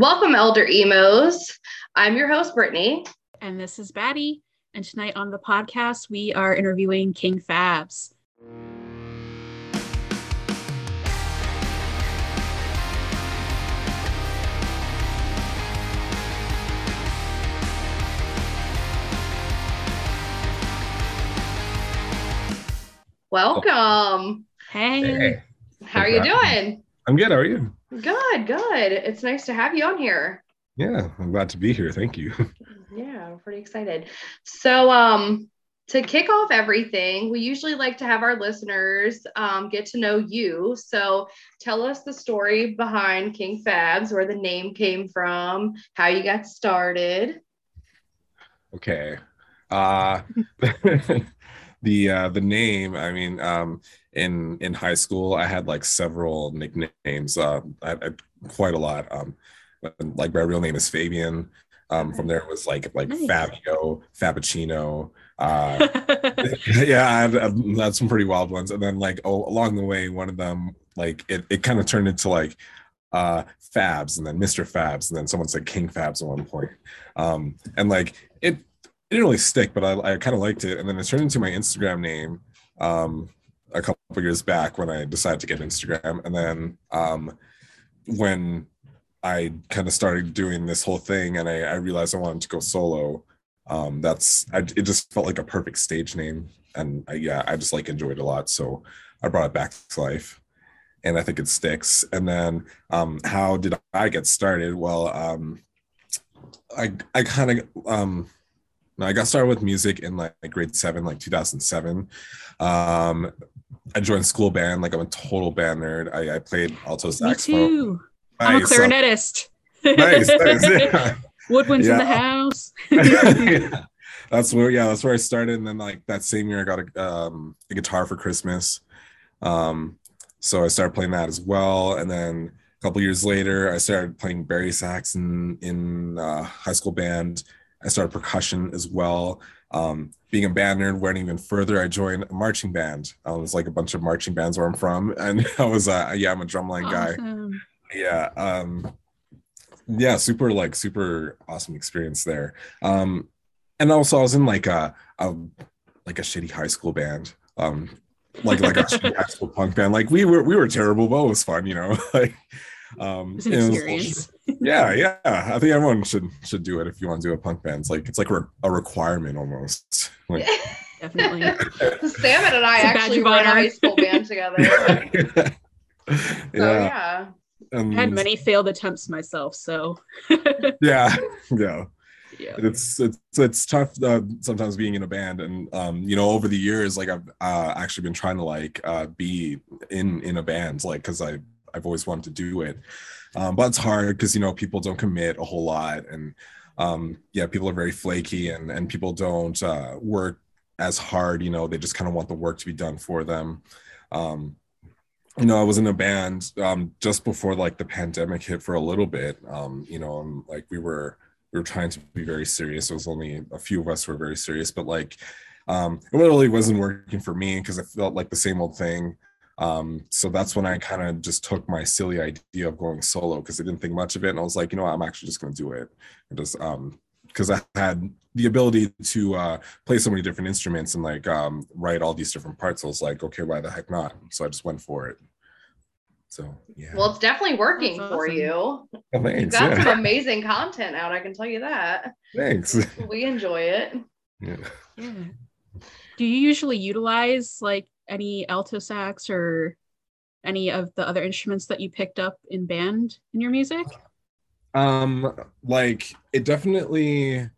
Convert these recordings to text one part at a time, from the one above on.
Welcome, Elder Emos. I'm your host, Brittany. And this is Batty. And tonight on the podcast, we are interviewing King Fabbs. Welcome. Hey. Hey, How are you doing? I'm good. How are you? Good, good. It's nice to have you on here. Yeah, I'm glad to be here. Thank you. Yeah, I'm pretty excited. So, um, to kick off everything, we usually like to have our listeners um, get to know you. So, tell us the story behind King Fabbs, where the name came from, how you got started. Okay. Uh the uh the name, I mean, um in in high school I had like several nicknames. Uh I, I quite a lot. Um like my real name is Fabian. Um from there it was like like Nice. Fabio, Fabicino. Uh yeah, I had, I had some pretty wild ones. And then like oh along the way, one of them like it, it kind of turned into like uh Fabbs and then Mr. Fabbs and then someone said King Fabbs at one point. Um and like it it didn't really stick, but I, I kind of liked it. And then it turned into my Instagram name um a couple years back when I decided to get Instagram. And then um when I kind of started doing this whole thing and I, I realized I wanted to go solo. Um, that's I, it just felt like a perfect stage name, and I, yeah, I just like enjoyed a lot. So I brought it back to life, and I think it sticks. And then um, how did I get started? Well, um, I I kind of um, I got started with music in like grade seven, like 2007. Um, I joined school band. Like I'm a total band nerd. I, I played alto Me saxophone. too. I'm a clarinetist. nice, nice. Yeah. Woodwinds in the house. Yeah. That's where yeah, that's where I started. And then like that same year I got a um a guitar for Christmas. Um so I started playing that as well. And then a couple years later I started playing bari sax in in uh, high school band. I started percussion as well. Um, being a band nerd, went even further. I joined a marching band. I was like a bunch of marching bands where I'm from, and I was uh, yeah, I'm a drumline guy Awesome. yeah um yeah super like super awesome experience there um and also i was in like a, a like a shitty high school band um like like a high school punk band like we were we were terrible but it was fun you know like um It's an it was- yeah yeah. I think everyone should should do it if you want to do a punk band. It's like it's like a, a requirement almost. Like Definitely. Salmon and I It's a badge actually of were in a high school band together. yeah, So, yeah. and- I had many failed attempts myself, so. Yeah yeah. Yeah. it's it's it's tough uh, sometimes being in a band and um you know over the years like i've uh, actually been trying to like uh be in in a band like because i i've always wanted to do it um but it's hard because you know people don't commit a whole lot and um yeah people are very flaky and and people don't uh work as hard you know they just kind of want the work to be done for them um you know i was in a band um just before like the pandemic hit for a little bit um you know like we were we were trying to be very serious. It was only a few of us were very serious, but like um, it really wasn't working for me because I felt like the same old thing. Um, so that's when I kind of just took my silly idea of going solo because I didn't think much of it, and I was like, you know, what, I'm actually just going to do it. And just um, because I had the ability to uh, play so many different instruments and like um, write all these different parts. I was like, okay, why the heck not? So I just went for it. So yeah, Well, it's definitely working That's for awesome. you. Well, You've got Yeah, some amazing content out, I can tell you that. thanks. We enjoy it. Yeah. Yeah. Do you usually utilize like any alto sax or any of the other instruments that you picked up in band in your music? Um, like it definitely,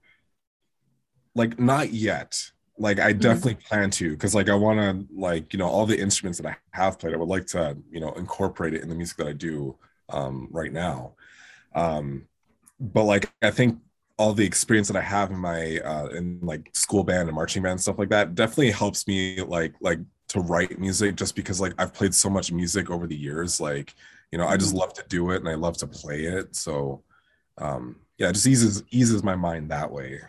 like not yet. Like I definitely plan to, because like I want to, like you know, all the instruments that I have played, I would like to, you know, incorporate it in the music that I do um, right now. Um, but like I think all the experience that I have in my uh, in like school band and marching band and stuff like that definitely helps me like like to write music just because like I've played so much music over the years. Like you know, I just love to do it and I love to play it. So um yeah, it just eases eases my mind that way.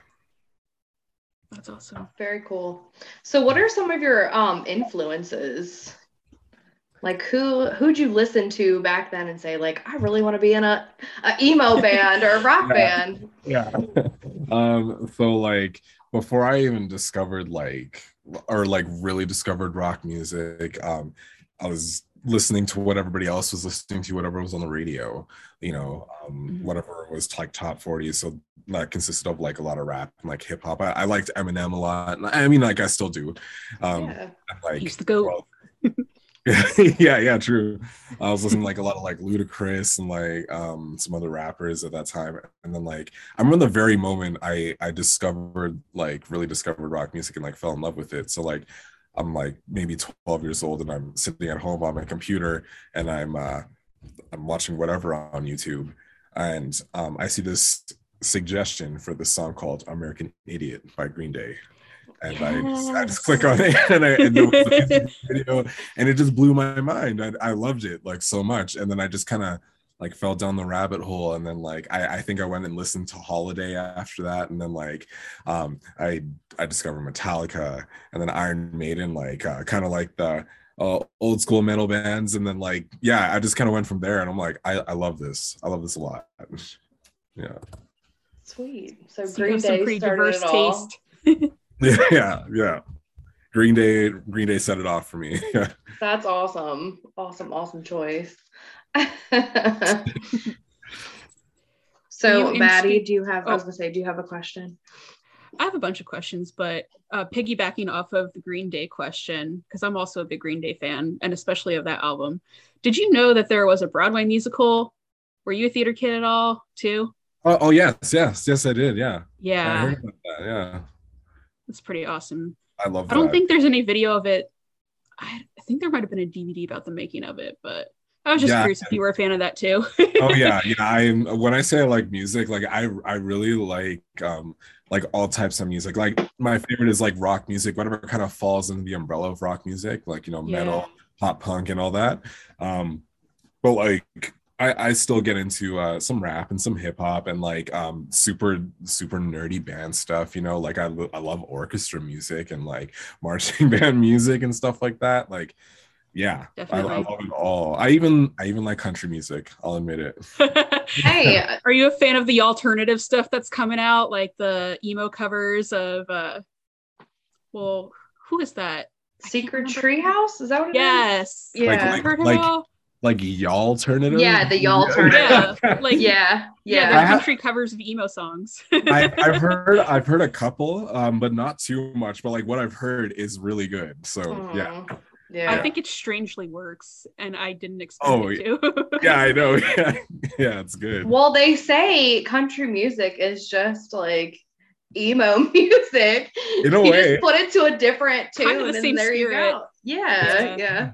That's awesome. Very cool. So, what are some of your um influences? Like who who'd you listen to back then and say like I really want to be in a, a emo band or a rock Yeah. band? yeah um so like before i even discovered like or like really discovered rock music um i was listening to what everybody else was listening to whatever was on the radio you know um Mhm. whatever was like top 40 so that consisted of like a lot of rap and like hip hop I, I liked eminem a lot i mean like i still do um yeah. like He's the goat. well, yeah, yeah, true. I was listening like a lot of like Ludacris and like um some other rappers at that time. And then like I remember the very moment I I discovered like really discovered rock music and like fell in love with it. So like I'm like maybe 12 years old and I'm sitting at home on my computer and I'm uh I'm watching whatever on YouTube and um I see this suggestion for this song called American Idiot by Green Day. And I, just, I just click on it and, I, and there was a music video and it just blew my mind. I, I loved it like so much. And then I just kind of like fell down the rabbit hole. And then like I, I think I went and listened to Holiday after that. And then like um I I discovered Metallica and then Iron Maiden, like uh, kind of like the uh, old school metal bands. And then like yeah, I just kind of went from there and I'm like, I, I love this. I love this a lot. Yeah. Sweet. So, So you Green have some Day pretty started diverse it all. taste. yeah, yeah. Green Day, Green Day set it off for me. Yeah. That's awesome. Awesome, awesome choice. so, You Maddie, do you have, I was Oh. gonna say, do you have a question? I have a bunch of questions, but uh, piggybacking off of the Green Day question, because I'm also a big Green Day fan, and especially of that album. Did you know that there was a Broadway musical? Were you a theater kid at all, too? Oh, oh yes, yes, yes, I did. Yeah. I Yeah, heard about that. Yeah. It's pretty awesome. I love it. I don't think there's any video of it. I, I think there might have been a DVD about the making of it, but I was just Yeah. curious if you were a fan of that too. oh yeah, yeah. I'm when I say I like music, like I I really like um like all types of music. Like my favorite is like rock music, whatever kind of falls into the umbrella of rock music, like you know, metal, pop punk and all that. Um but like I, I still get into uh, some rap and some hip hop and like um, super super nerdy band stuff. You know, like I, I love orchestra music and like marching band music and stuff like that. Like, yeah, I, I love it all. I even I even like country music. I'll admit it. Hey, Are you a fan of the alternative stuff that's coming out, like the emo covers of uh well, who is that? Secret remember. Treehouse? Is that what it is? Yes. Yeah. Like- Have you heard of like- it all? Like y'all alternative. Yeah, the y'all alternative. Yeah. Like Yeah, yeah, yeah. they're I have- country covers of emo songs. I, I've heard I've heard a couple, um, but not too much. But like what I've heard is really good. So yeah, Yeah. I think it strangely works, and I didn't expect Oh, it to. yeah, I know. Yeah, yeah, it's good. Well, they say country music is just like emo music. In a you way. just put it to a different tune, Kind of the and same there you go. Yeah, Yeah. yeah.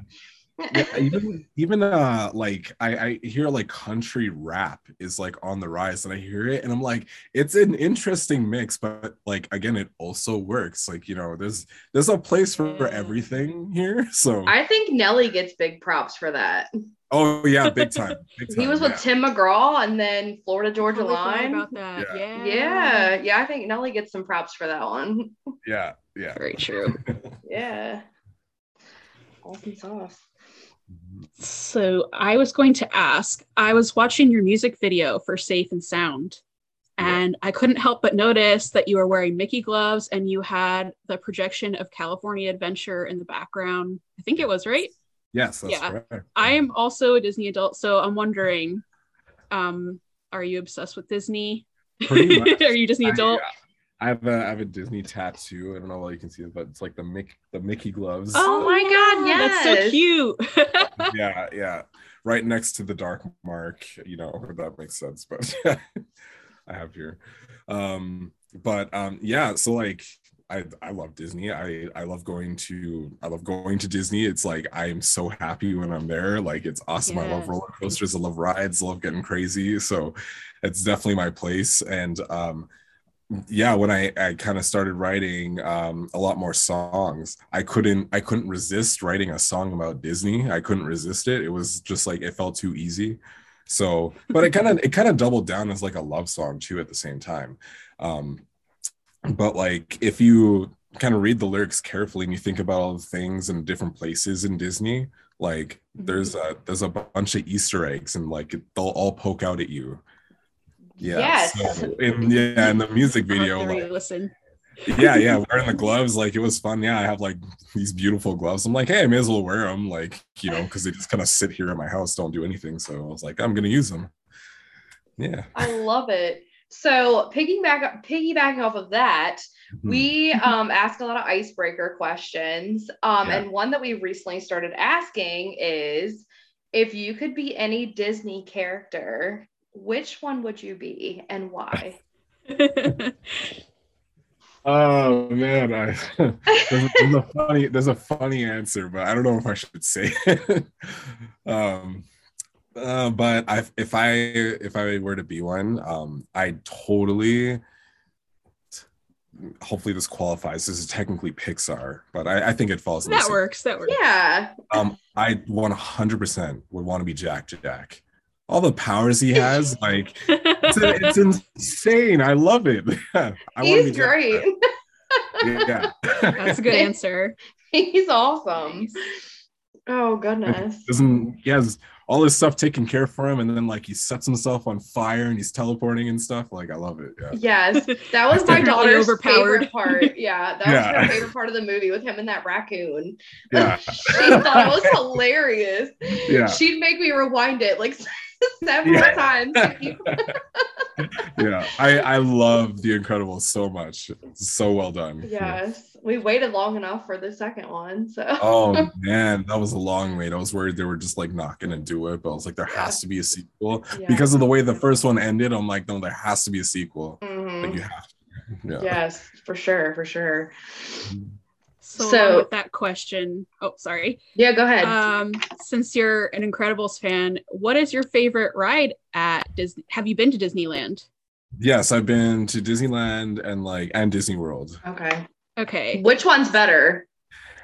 Yeah, even even uh like I, I hear like country rap is like on the rise and I hear it and I'm like it's an interesting mix but like again it also works like you know there's there's a place for Yeah. everything here so I think Nelly gets big props for that. oh yeah big time, big He time, was with yeah. Tim McGraw and then Florida Georgia Totally Line. about that. Yeah. Yeah. Yeah, yeah. I think Nelly gets some props for that one. yeah yeah Very true. Yeah. Awesome sauce. So I was going to ask, I was watching your music video for Safe and Sound, and I couldn't help but notice that you were wearing Mickey gloves and you had the projection of California Adventure in the background. I think it was right. yes that's Yeah. right I am also a Disney adult, so I'm wondering, um, are you obsessed with Disney? Pretty much. are you a Disney adult? I have a I have a Disney tattoo. I don't know why you can see it, but it's like the Mick the Mickey gloves. Oh my God, yeah, That's so cute. yeah, yeah. Right next to the dark mark, you know, if that makes sense. But I have here. Um, but um, yeah, so like I I love Disney. I I love going to I love going to Disney. It's like I am so happy when I'm there. Like it's awesome. I love roller coasters. I love rides. I love getting crazy. So it's definitely my place. And um yeah when i i kind of started writing um a lot more songs i couldn't i couldn't resist writing a song about disney. I couldn't resist it. It was just like it felt too easy. So but it kind of it kind of doubled down as like a love song too at the same time. Um but like if you kind of read the lyrics carefully and you think about all the things and different places in disney Like there's a there's a bunch of Easter eggs and like they'll all poke out at you. Yeah. Yes. So in yeah, in the music video, like, re-listen. yeah, yeah, wearing the gloves, like it was fun. Yeah, I have like these beautiful gloves. I'm like, hey, I may as well wear them, like you know, because they just kind of sit here in my house, don't do anything. So I was like, I'm gonna use them. Yeah. I love it. So piggyback piggybacking off of that, Hmm. we um ask a lot of icebreaker questions. Um, Yeah. and one that we recently started asking is if you could be any Disney character, which one would you be and why? Oh man, I there's, a, there's a funny there's a funny answer, but I don't know if I should say it. um uh, but I if I if I were to be one, um I totally hopefully this qualifies. This is technically Pixar, but I, I think it falls in the that same- works. That works. Yeah. Um I 100% would want to be Jack Jack. All the powers he has, like it's, it's insane. I love it. I wanna be He's great. Jack. Yeah. That's a good answer. He's awesome. Oh goodness. doesn't he has all this stuff taken care for him and then like he sets himself on fire and he's teleporting and stuff like i love it yeah Yes, that was my daughter's overpowered. favorite part. Yeah, that was her favorite part of the movie with him and that raccoon. yeah she thought it was hilarious. yeah She'd make me rewind it like several Yeah. times. yeah i i love the incredibles so much it's so well done yes, we waited long enough for the second one. So oh man that was a long wait i was worried they were just like not gonna do it but i was like there has to be a sequel Yeah. because of the way the first one ended i'm like no there has to be a sequel Mhm. like you have to yeah yes, for sure, for sure. So, So- with that question, oh sorry. Yeah, go ahead. Um, since you're an Incredibles fan, what is your favorite ride at Disney? Have you been to Disneyland? yes i've been to disneyland and like and disney world okay, Okay, which one's better?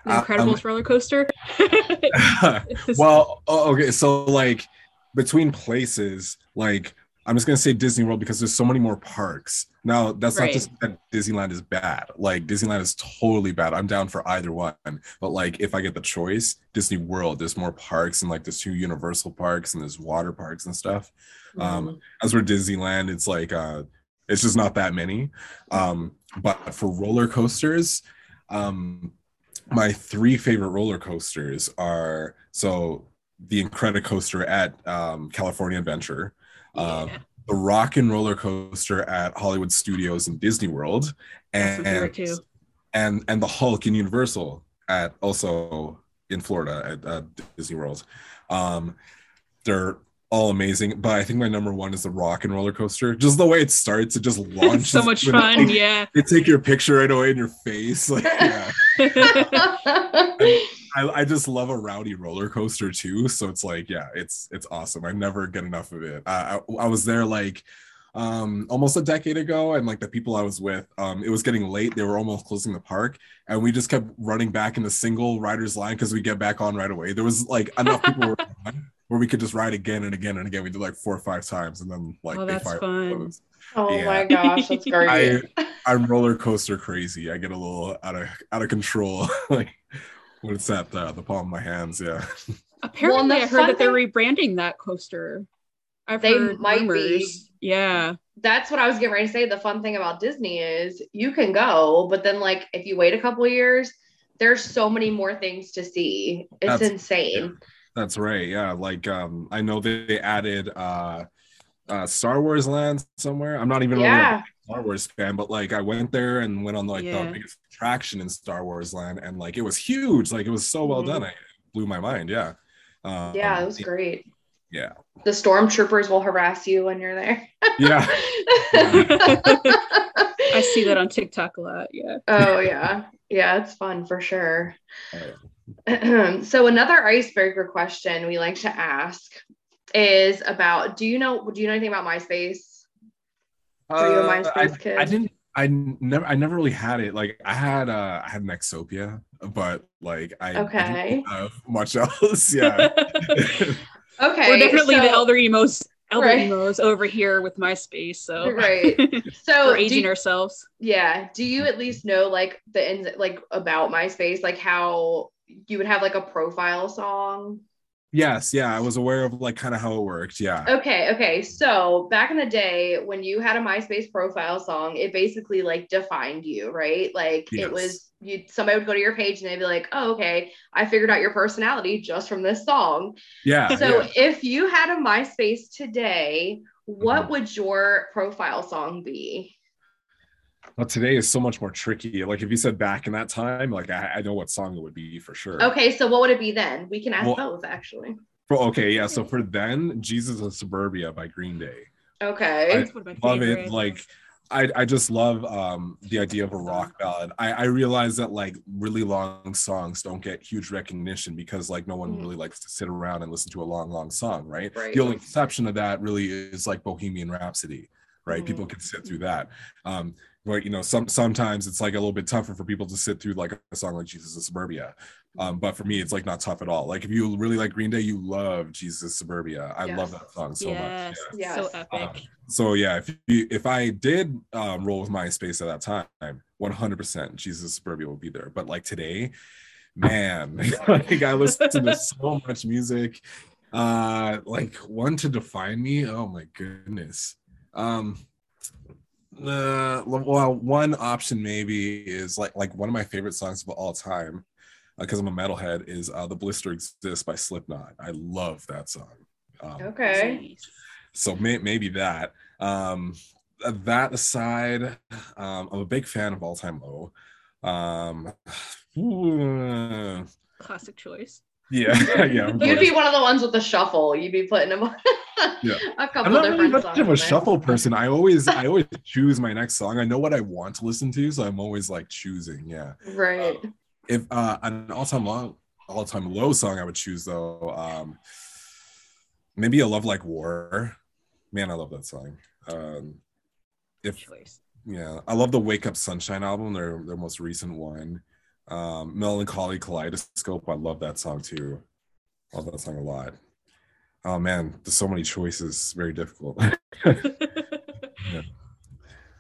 the Um, Incredibles roller coaster. well okay so like between places like i'm just gonna say disney world because there's so many more parks. Now that's Right. not just that disneyland is bad. Like disneyland is totally bad. I'm down for either one. But like if i get the choice disney world there's more parks and like there's two universal parks and there's water parks and stuff. Um as for disneyland it's like uh it's just not that many. Um but for roller coasters um my three favorite roller coasters are so the Incredicoaster at um, California Adventure, um, Yeah. the Rock and Roller Coaster at Hollywood Studios and Disney World, That's and too. and and the Hulk in Universal at also in Florida at uh, Disney World. Um, they're all amazing, but I think my number one is the Rock and Roller Coaster. Just the way it starts, it just launches. so much with- fun. Yeah. They take your picture right away in your face. Like, yeah. I, I just love a rowdy roller coaster too. So it's like, yeah, it's it's awesome. I never get enough of it. I, I, I was there like um almost a decade ago and like the people I was with, um, it was getting late. They were almost closing the park, and we just kept running back in the single riders line because we get back on right away. There was like enough people were on where we could just ride again and again and again. We did like four or five times and then like Oh, they that's fired fun. closed. oh Yeah. my gosh, that's great. I'm roller coaster crazy. I get a little out of out of control. like when it's at the, the palm of my hands. Yeah. Apparently, the I heard fun that they're rebranding that coaster. I've They heard might be. rumors. Yeah. That's what I was getting ready to say. The fun thing about Disney is you can go, but then like if you wait a couple years, there's so many more things to see. It's That's- insane. That's right. Yeah. Like um I know they added uh uh Star Wars land somewhere. I'm not even really a Yeah. Star Wars fan, but like I went there and went on like Yeah. the biggest attraction in Star Wars land and like it was huge. Like it was so well done. It blew my mind. Yeah. Um, Yeah, it was great. Yeah. The stormtroopers will harass you when you're there. Yeah. I see that on TikTok a lot. Yeah. oh yeah. Yeah, it's fun for sure. Oh, so another icebreaker question we like to ask is about do you know do you know anything about MySpace? Were you a Uh, MySpace I, kid? I didn't. I never. I never really had it. Like I had. uh I had Nexopia, but like I. I didn't Okay. have much else. Yeah. Okay. We're definitely the so- elder emos, elder Right. emos over here with MySpace. So Right. So we're aging you- ourselves. Yeah. Do you at least know like the ins like about MySpace, like how you would have like a profile song. Yes, yeah, I was aware of like kind of how it worked. Yeah. Okay, okay. So back in the day when you had a MySpace profile song, it basically like defined you, right? Like Yes. it was you somebody would go to your page and they'd be like, Oh, okay, I figured out your personality just from this song. Yeah. So yeah. if you had a MySpace today, what Mhm. would your profile song be? Well, today is so much more tricky. Like if you said back in that time, like I, I know what song it would be for sure. Okay, so what would it be then? We can ask Well- both actually. For, okay, yeah. So for then, Jesus of Suburbia by Green Day. Okay. That's one of love it like I, I just love um the idea of a rock ballad I, I realize that like really long songs don't get huge recognition because like no one Mhm. really likes to sit around and listen to a long long song right, Right. the only exception of that really is like bohemian rhapsody right Mhm. people can sit through that um but you know some sometimes it's like a little bit tougher for people to sit through like a song like jesus of suburbia um but for me it's like not tough at all like if you really like green day you love jesus of suburbia i love that song so yes, much Yes. so epic. Um, so yeah, if you, if I did um, roll with MySpace at that time, 100% Jesus of Suburbia will be there. But like today, man, like I listen to so much music. Uh, like one to define me. Oh my goodness. Um, uh, well, one option maybe is like like one of my favorite songs of all time, because I'm a metalhead, is uh, "The Blister Exists" by Slipknot. I love that song. Um, Okay. Nice. so may, maybe that um that aside um i'm a big fan of all time low um Classic choice. Yeah yeah You'd be one of the ones with the shuffle. You'd be putting them on Yeah. I'm couple not really different much of a shuffle person i always i always choose my next song i know what i want to listen to so i'm always like choosing yeah Right. if uh an all-time long all-time low song i would choose though um maybe a love like war man i love that song um if. Yeah, I love the Wake Up Sunshine album, their their most recent one. Um, Melancholy Kaleidoscope, I love that song too. Love that song a lot. Oh man, there's so many choices, very difficult.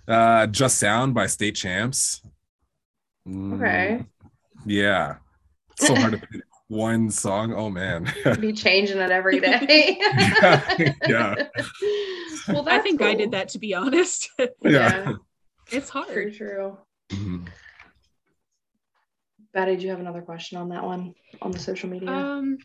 uh, Just Sound by State Champs. Mm, Okay. Yeah, it's so hard to pick one song. Oh man. be changing it every day. Yeah. Well, I that's think I did that to be honest. yeah. it's hard. true. Mhm. Betty, do you have another question on that one on the social media? Um,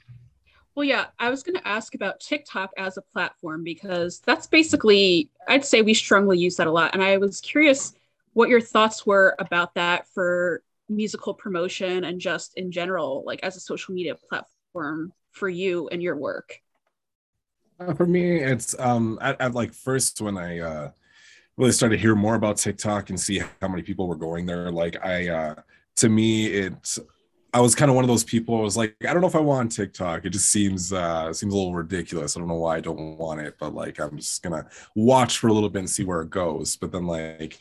well, yeah, I was going to ask about TikTok as a platform because that's basically, I'd say we strongly use that a lot. And I was curious what your thoughts were about that for musical promotion and just in general, like as a social media platform for you and your work. Uh, for me, it's um at, at like first when I uh really started to hear more about TikTok and see how many people were going there, like I uh to me it's I was kind of one of those people I was like, I don't know if I want TikTok. It just seems uh seems a little ridiculous. I don't know why I don't want it, but like I'm just gonna watch for a little bit and see where it goes. But then like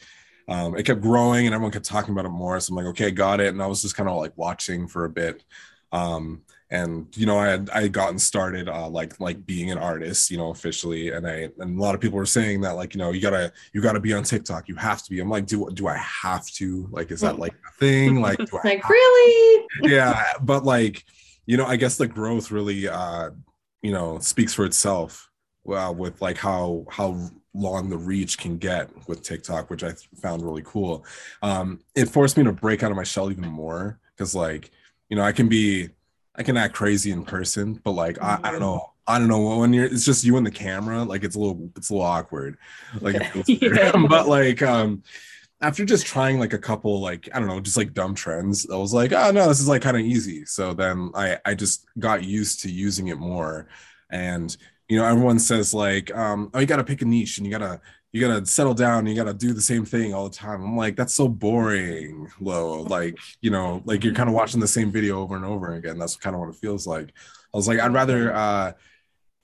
um it kept growing and everyone kept talking about it more. So I'm like, okay, got it. And I was just kind of like watching for a bit. Um and you know i had i had gotten started uh like like being an artist you know officially and i and a lot of people were saying that like you know you gotta you gotta be on tiktok you have to be. I'm like do do i have to? Like is that like a thing? Like do i like, really? yeah but like you know i guess the growth really uh you know speaks for itself well with like how how long the reach can get with tiktok which i found really cool. Um it forced me to break out of my shell even more because like you know i can be i can act crazy in person but like I, I don't know. I don't know when you're it's just you and the camera like it's a little it's a little awkward. Like it feels weird. Yeah. but like um after just trying like a couple like i don't know just like dumb trends i was like oh no this is like kind of easy. So then i i just got used to using it more. And you know everyone says like um oh you gotta pick a niche and you gotta you gotta settle down you gotta do the same thing all the time i'm like that's so boring low like you know like you're kind of watching the same video over and over again that's kind of what it feels like i was like i'd rather uh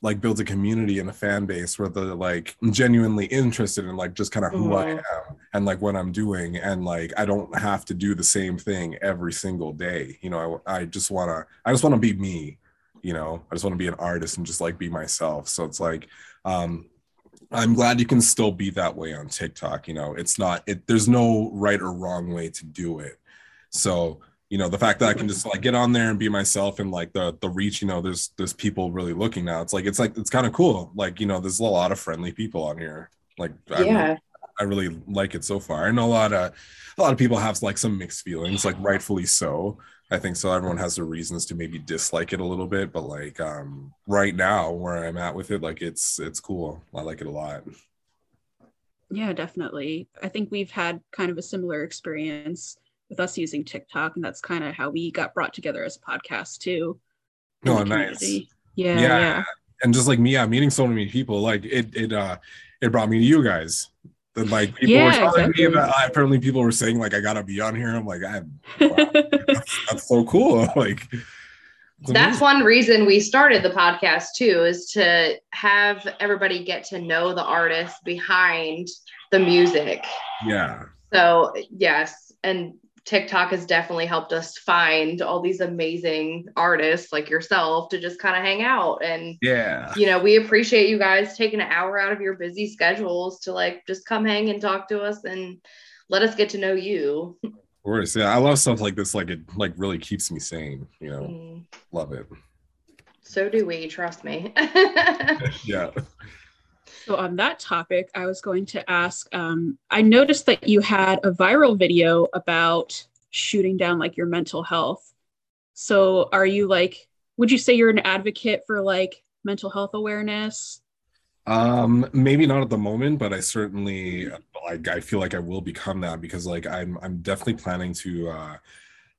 like build a community and a fan base where they're like genuinely interested in like just kind of who I Mhm. am and like what I'm doing and like I don't have to do the same thing every single day. You know, I, I just want to I just want to be me, you know. I just want to be an artist and just like be myself. So it's like um I'm glad you can still be that way on TikTok, you know. It's not it there's no right or wrong way to do it. So, you know the fact that i can just like get on there and be myself and like the the reach you know there's there's people really looking now. It's like it's like it's kind of cool. Like you know there's a lot of friendly people on here. Like yeah. I, I really like it so far. I know a lot of a lot of people have like some mixed feelings like rightfully so i think so. Everyone has their reasons to maybe dislike it a little bit but like um right now where i'm at with it like it's it's cool. I like it a lot. Yeah definitely. I think we've had kind of a similar experience with us using TikTok, and that's kind of how we got brought together as a podcast too. Oh, nice. Yeah, yeah, yeah, And just like me, yeah, meeting so many people, like it, it, uh, it brought me to you guys. And like people yeah, were telling exactly. me that uh, apparently people were saying like I gotta be on here. I'm like, I, wow, that's, that's so cool. like that's one reason we started the podcast too is to have everybody get to know the artist behind the music yeah so yes and TikTok has definitely helped us find all these amazing artists like yourself to just kind of hang out. And yeah, you know, we appreciate you guys taking an hour out of your busy schedules to like just come hang and talk to us and let us get to know you. Of course. Yeah. I love stuff like this. Like it like really keeps me sane, you know. Mm. Love it. So do we, trust me. yeah. So, on that topic, I was going to ask um, I noticed that you had a viral video about shooting down like your mental health. So, are you like, would you say you're an advocate for like mental health awareness? Um, maybe not at the moment, but I certainly like I feel like I will become that because like I'm I'm definitely planning to uh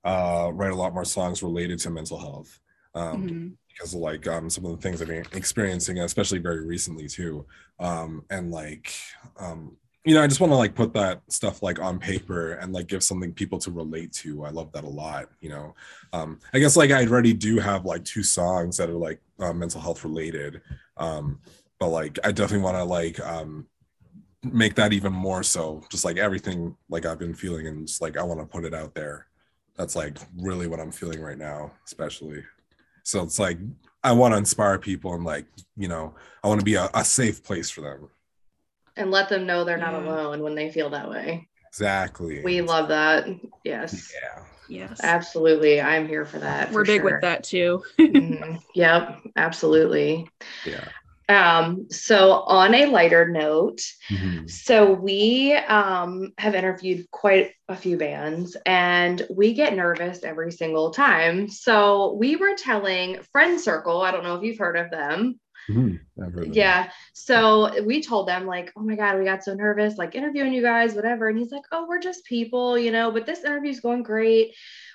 uh write a lot more songs related to mental health. Um mm-hmm because of like um, some of the things I've been experiencing, especially very recently too. Um, and like, um, you know, I just want to like put that stuff like on paper and like give something people to relate to. I love that a lot. You know, um, I guess like I already do have like two songs that are like uh, mental health related, um, but like I definitely want to like um, make that even more so. Just like everything like I've been feeling and just like I want to put it out there. That's like really what I'm feeling right now, especially. So it's like I want to inspire people and like, you know, I want to be a, a safe place for them. And let them know they're not yeah. alone when they feel that way. Exactly. We love that. Yes. Yeah. Yes. Absolutely. I'm here for that. We're big sure. with that too. mm-hmm. Yep. Absolutely. Yeah. Um, so on a lighter note, mm-hmm. so we um, have interviewed quite a few bands and we get nervous every single time. So we were telling Friend Circle, I don't know if you've heard of them. Mm-hmm. Yeah. So we told them, like, oh my God, we got so nervous, like interviewing you guys, whatever. And he's like, oh, we're just people, you know, but this interview is going great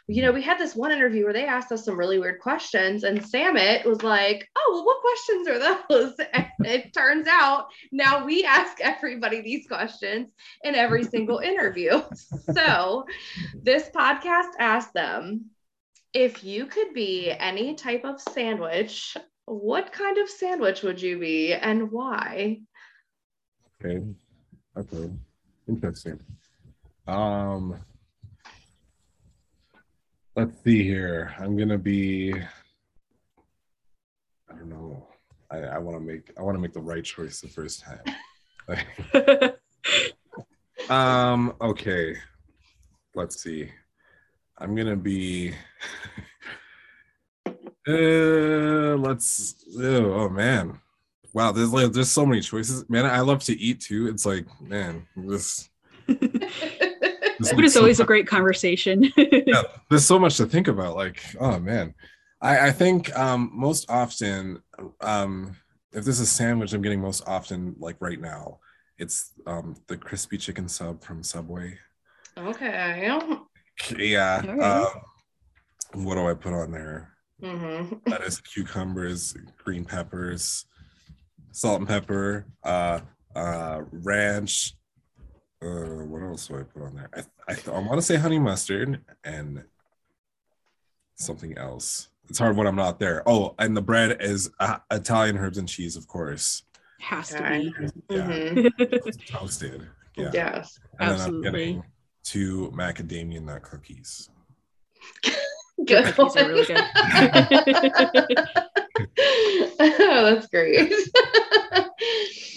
you know, we had this one interview where they asked us some really weird questions, and Samit was like, "Oh, well, what questions are those?" And it turns out now we ask everybody these questions in every single interview. So, this podcast asked them if you could be any type of sandwich, what kind of sandwich would you be, and why? Okay, okay, interesting. Um let's see here. I'm gonna be. I don't know. I, I want to make. I want to make the right choice the first time. um. Okay. Let's see. I'm gonna be. uh, let's. Oh, oh man. Wow. There's like there's so many choices. Man, I love to eat too. It's like man, this. Food is always a great conversation. yeah, there's so much to think about. Like, oh man, I, I think um, most often, um, if this is a sandwich I'm getting most often, like right now, it's um, the crispy chicken sub from Subway. Okay. Yeah. Um, what do I put on there? Mm-hmm. That is cucumbers, green peppers, salt and pepper, uh, uh, ranch, uh, what else do I put on there? I, I, I want to say honey mustard and something else. It's hard when I'm not there. Oh, and the bread is uh, Italian herbs and cheese, of course. Has to be. Yeah. Mm-hmm. Toasted. Yeah. Yes. And Absolutely. then I'm getting two macadamia nut cookies. good. Cookies are really good. oh, that's great.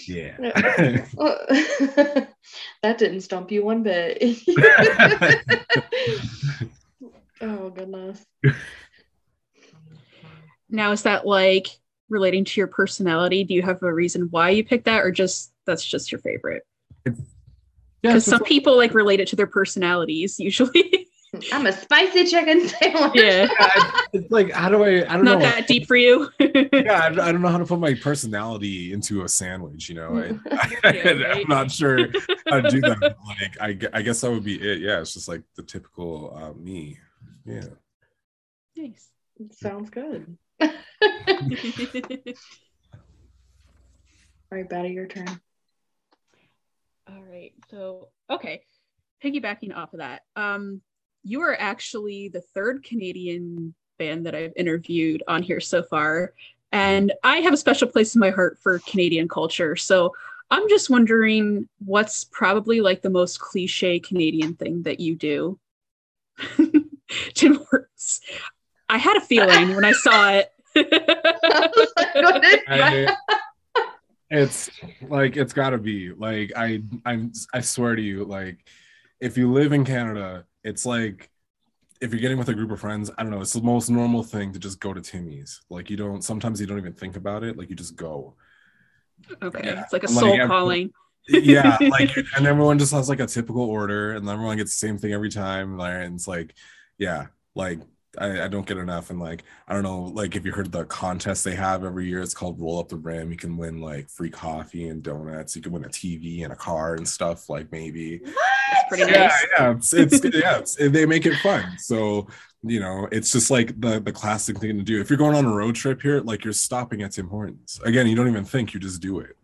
Yeah. that didn't stump you one bit. Oh goodness. Now, is that like relating to your personality? Do you have a reason why you picked that, or just that's just your favorite? Because it's just some people like relate it to their personalities usually. I'm a spicy chicken sandwich. yeah, yeah, it's like how do I? I don't know not know. that deep for you. yeah, I, I don't know how to put my personality into a sandwich. You know, I, right. am not sure how to do that. Like, I, I guess that would be it. Yeah, it's just like the typical uh, me. Yeah. nice. Sounds good. All right, Betty, your turn. All right. So, okay. Piggybacking off of that, um, you are actually the third Canadian band that I've interviewed on here so far. And I have a special place in my heart for Canadian culture. So I'm just wondering what's probably like the most cliche Canadian thing that you do. Tim Hortons. I had a feeling when I saw it. I- it's like it's got to be like I I'm I swear to you like if you live in Canada it's like if you're getting with a group of friends I don't know it's the most normal thing to just go to Timmy's like you don't sometimes you don't even think about it like you just go okay. Yeah. It's like a soul I'm- calling. yeah like and everyone just has like a typical order and everyone gets the same thing every time and it's like yeah like I, I don't get enough and like i don't know like if you heard the contest they have every year? It's called roll up the rim. You can win like free coffee and donuts. You can win a tv and a car and stuff like maybe. That's pretty yeah nice. yeah. It's, it's yeah it's, they make it fun. So you know it's just like the the classic thing to do. If you're going on a road trip here like you're stopping at tim hortons. Again you don't even think you just do it.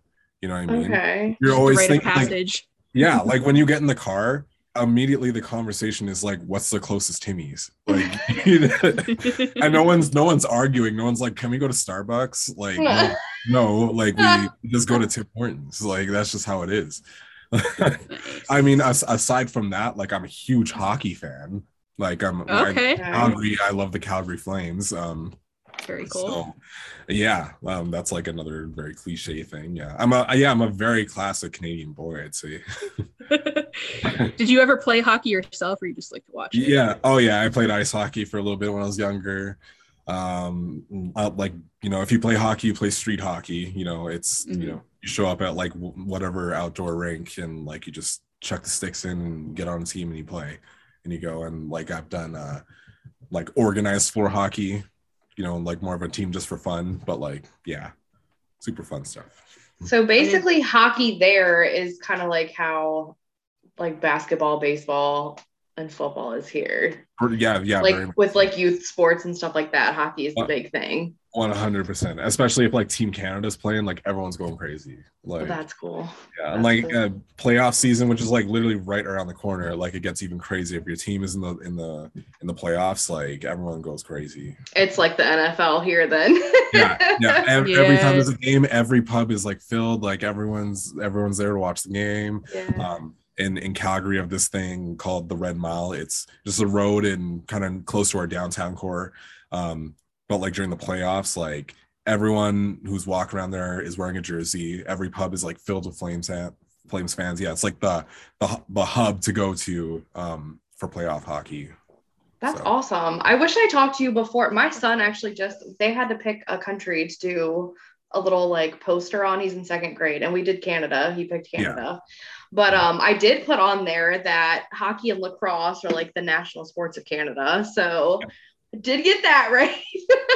You know what i mean? Okay. you're Just always rite of thinking like, yeah, like when you get in the car, immediately the conversation is like, "What's the closest Timmy's?" Like, and no one's no one's arguing. No one's like, "Can we go to Starbucks?" Like, no, no, like we just go to Tim Hortons. Like that's just how it is. I mean, as, aside from that, like I'm a huge hockey fan. Like I'm I- Calgary. I love the Calgary Flames. Um, very cool. so, yeah, um, that's like another very cliche thing. Yeah, I'm a yeah, I'm a very classic Canadian boy. I'd say. Did you ever play hockey yourself, or you just like to watch it? Yeah. Oh, yeah. I played ice hockey for a little bit when I was younger. Um, uh, like you know, if you play hockey, you play street hockey. You know, it's Mhm. you know, you show up at like w- whatever outdoor rink and like you just chuck the sticks in and get on a team and you play and you go and like I've done uh like organized floor hockey. You know, like more of a team just for fun, but like yeah, super fun stuff. So basically, hockey there is kind of like how like basketball, baseball, and football is here. Yeah, yeah, like with like youth sports and stuff like that. Hockey is the Uh, big thing. one hundred percent. Especially if like Team Canada's playing, like everyone's going crazy. Like Well, that's cool. Yeah, and like cool. uh, playoff season, which is like literally right around the corner. Like it gets even crazy if your team is in the in the in the playoffs. Like everyone goes crazy. It's like the NFL here then. Yeah, yeah. Every, every time there's a game, every pub is like filled. Like everyone's everyone's there to watch the game. yeah. Um, in in Calgary, of this thing called the Red Mile. It's just a road and kind of close to our downtown core. Um, but like during the playoffs, like everyone who's walking around there is wearing a jersey. Every pub is like filled with Flames Flames fans. Yeah, it's like the the the hub to go to um, for playoff hockey. That's So- awesome. I wish I talked to you before. My son actually just they had to pick a country to do a little like poster on. He's in second grade and we did Canada. He picked Yeah. But um I did put on there that hockey and lacrosse are like the national sports of Canada. So I did get that right.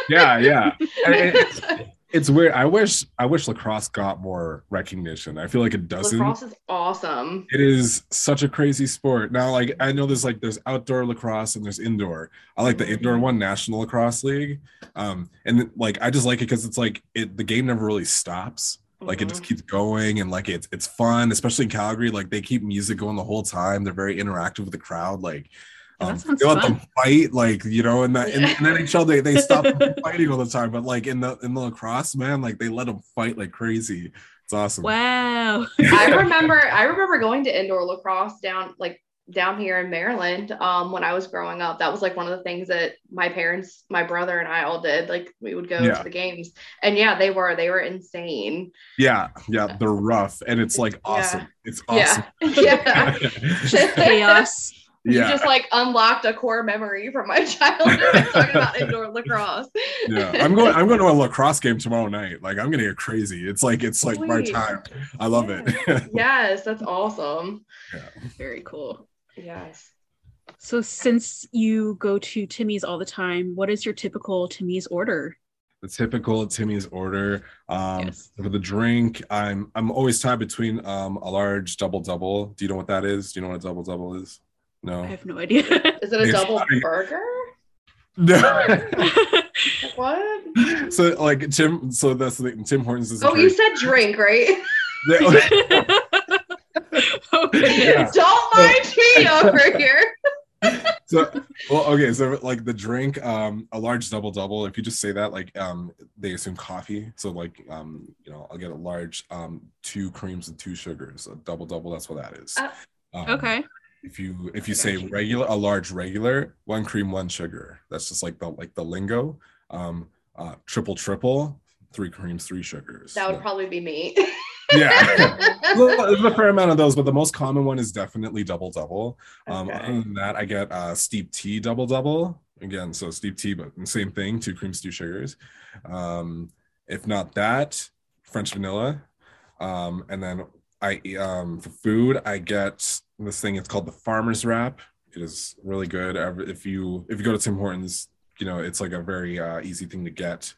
Yeah, yeah. It's, it's weird. I wish I wish lacrosse got more recognition. I feel like it doesn't. lacrosse is awesome. It is such a crazy sport. Now, like I know there's like there's outdoor lacrosse and there's indoor. I like the indoor one, National Lacrosse League. Um, and like I just like it because it's like it the game never really stops. Like it just Mhm. keeps going and like it's it's fun, especially in Calgary. Like they keep music going the whole time. They're very interactive with the crowd. Like um, sounds they let fun. them fight, like you know, in the in, Yeah. in NHL they they stop fighting all the time, but like in the in the lacrosse, man, like they let them fight like crazy. It's awesome. Wow. I remember I remember going to indoor lacrosse down like down here in Maryland um when I was growing up. That was like one of the things that my parents, my brother and I all did. Like we would go Yeah. to the games. And yeah, they were they were insane. Yeah, yeah, they're rough and it's like awesome. It's awesome. Yeah. Yeah. Just chaos. You yeah, just like unlocked a core memory from my childhood talking about indoor lacrosse. yeah. I'm going. I'm going to a lacrosse game tomorrow night. Like I'm gonna get crazy. It's like it's like my time. I love it. yes, that's awesome. Yeah. Very cool. Yes. So since you go to Timmy's all the time, what is your typical Timmy's order? the typical Timmy's order. Um, Yes. For the drink, I'm I'm always tied between um, a large double double. Do you know what that is? Do you know what a double double is? No. I have no idea. Is it a It's double funny. burger? No. What? so like Tim. So that's the. Tim Hortons is. a Oh, you said drink, right? Yeah. Don't mind me over here. so well okay so like the drink um a large double double if you just say that like um they assume coffee so like um you know i'll get a large um two creams and two sugars a double double that's what that is Uh, Um, Okay. if you if you say regular a large regular one cream one sugar that's just like the like the lingo um uh triple triple three creams three sugars That would probably be me. yeah there's a fair amount of those, but the most common one is definitely double double. Um, Okay. Other than that, I get uh, steep tea double double again. So steep tea, but same thing, two creams, two sugars. Um, if not that, French vanilla, um, and then I um, for food I get this thing. It's called the Farmer's Wrap. It is really good. If you if you go to Tim Hortons, you know it's like a very uh, easy thing to get.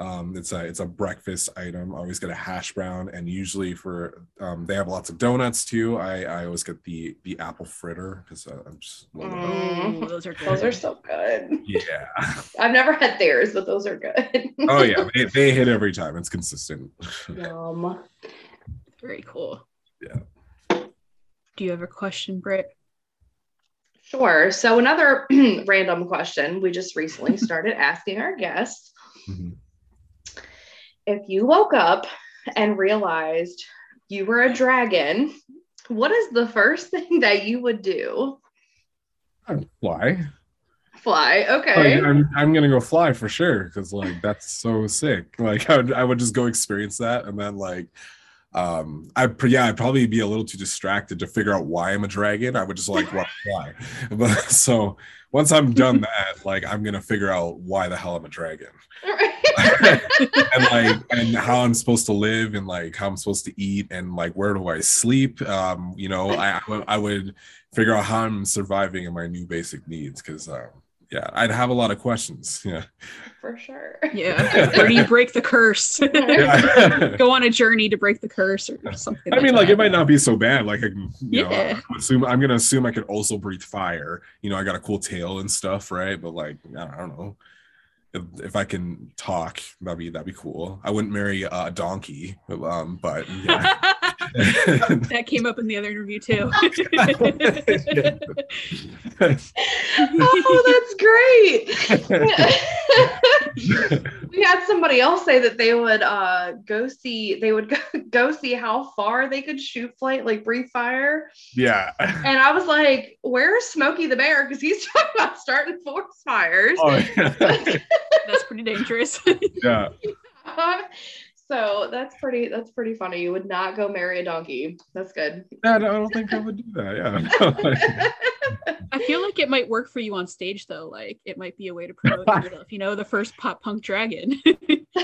Um, it's a it's a breakfast item. I always get a hash brown, and usually for um, they have lots of donuts too. I, I always get the the apple fritter because uh, I'm just love. Mm. Oh, those are good. Those are so good. yeah. I've never had theirs, but those are good. Oh yeah, they, they hit every time. It's consistent. Yum. very cool. Yeah. Do you have a question, Britt? Sure. So another random question we just recently started asking our guests. Mhm. If you woke up and realized you were a dragon, what is the first thing that you would do? I'd fly. Fly. Okay. yeah, I'm I'm gonna go fly for sure because like that's so sick. Like I would I would just go experience that and then like um I yeah I'd probably be a little too distracted to figure out why I'm a dragon. I would just like want to fly. But so once I'm done that, like I'm gonna figure out why the hell I'm a dragon and like and how I'm supposed to live and like how I'm supposed to eat and like where do I sleep. Um, you know, I I would- figure out how I'm surviving in my new basic needs because um yeah, I'd have a lot of questions. Yeah. For sure. Yeah. Where do you break the curse? Yeah. Go on a journey to break the curse or something. I mean, like that. it might not be so bad. Like, I can, you know, Yeah. I'm, assume, I'm gonna assume I could also breathe fire. You know, I got a cool tail and stuff, right? But like, I don't know. If, I can talk, that'd be that'd be cool. I wouldn't marry a donkey, um, but yeah. that came up in the other interview too. oh, that's great. we had somebody else say that they would uh, go see they would go, go see how far they could shoot flight like breathe fire yeah. and i was like where's smokey the bear because he's talking about starting forest fires Oh, yeah. That's pretty dangerous. yeah. So that's pretty that's pretty funny you would not go marry a donkey that's good Yeah, I don't think I would do that. Yeah. I feel like it might work for you on stage though. Like it might be a way to promote yourself. You know, the first pop punk dragon.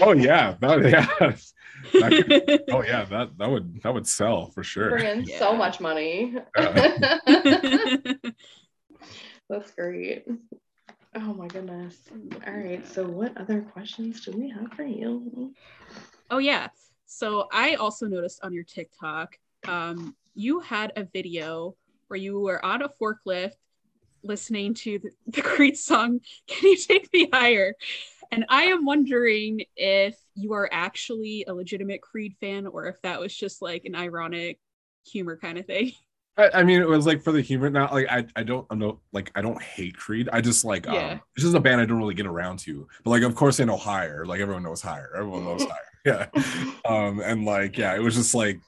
oh yeah. That, yeah. That could- oh yeah. That that would that would sell for sure. bring in so much money Yeah. That's great. Oh my goodness. All right. So, what other questions do we have for you? Oh yeah. So I also noticed on your TikTok, um, you had a video where you were on a forklift listening to the, the Creed song "Can You Take Me Higher," and I am wondering if you are actually a legitimate Creed fan or if that was just like an ironic humor kind of thing. I, I mean, it was like for the humor. Not like I, I don't know, like I don't hate Creed. I just like, Yeah. um, this is a band I don't really get around to. But like, of course, I know Higher. Like everyone knows Higher. Everyone knows Higher. Yeah. Um, and like, yeah, it was just like,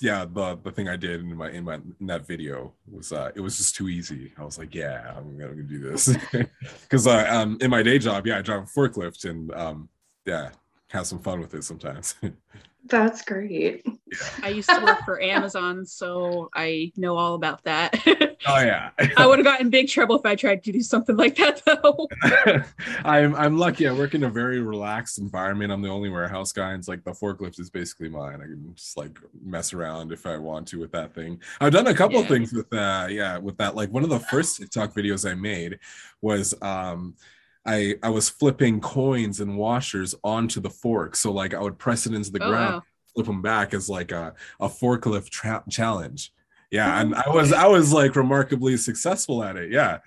yeah, the the thing I did in my in my in that video was uh, it was just too easy. I was like, yeah, I'm gonna do this because uh, um, in my day job, yeah, I drive a forklift and um, yeah, have some fun with it sometimes. That's great. I used to work for Amazon, so I know all about that. oh yeah. I would have gotten in big trouble if I tried to do something like that though. I'm I'm lucky. I work in a very relaxed environment. I'm the only warehouse guy. And it's like the forklift is basically mine. I can just like mess around if I want to with that thing. I've done a couple Yeah. things with uh yeah, with that. Like one of the first TikTok videos I made was um I I was flipping coins and washers onto the fork. So like I would press it into the Oh, ground wow. flip them back as like a, a forklift tra- challenge. Yeah, and I was I was like remarkably successful at it. Yeah,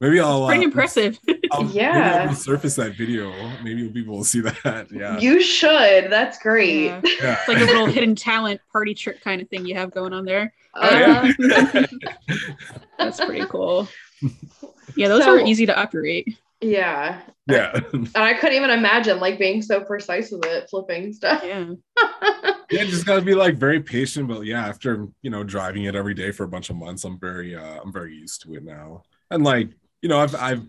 maybe I'll Pretty uh, impressive. I'll, maybe Yeah. I'll resurface that video. Maybe people will see that. Yeah, You should. That's great. Yeah. yeah. It's like a little hidden talent party trick kind of thing you have going on there. Oh, yeah. That's pretty cool. Yeah, those So- are easy to operate. Yeah. yeah, And I couldn't even imagine like being so precise with it, flipping stuff. Yeah. yeah. Just gotta be like very patient. But yeah, after you know driving it every day for a bunch of months, I'm very uh, I'm very used to it now. And like you know, I've I've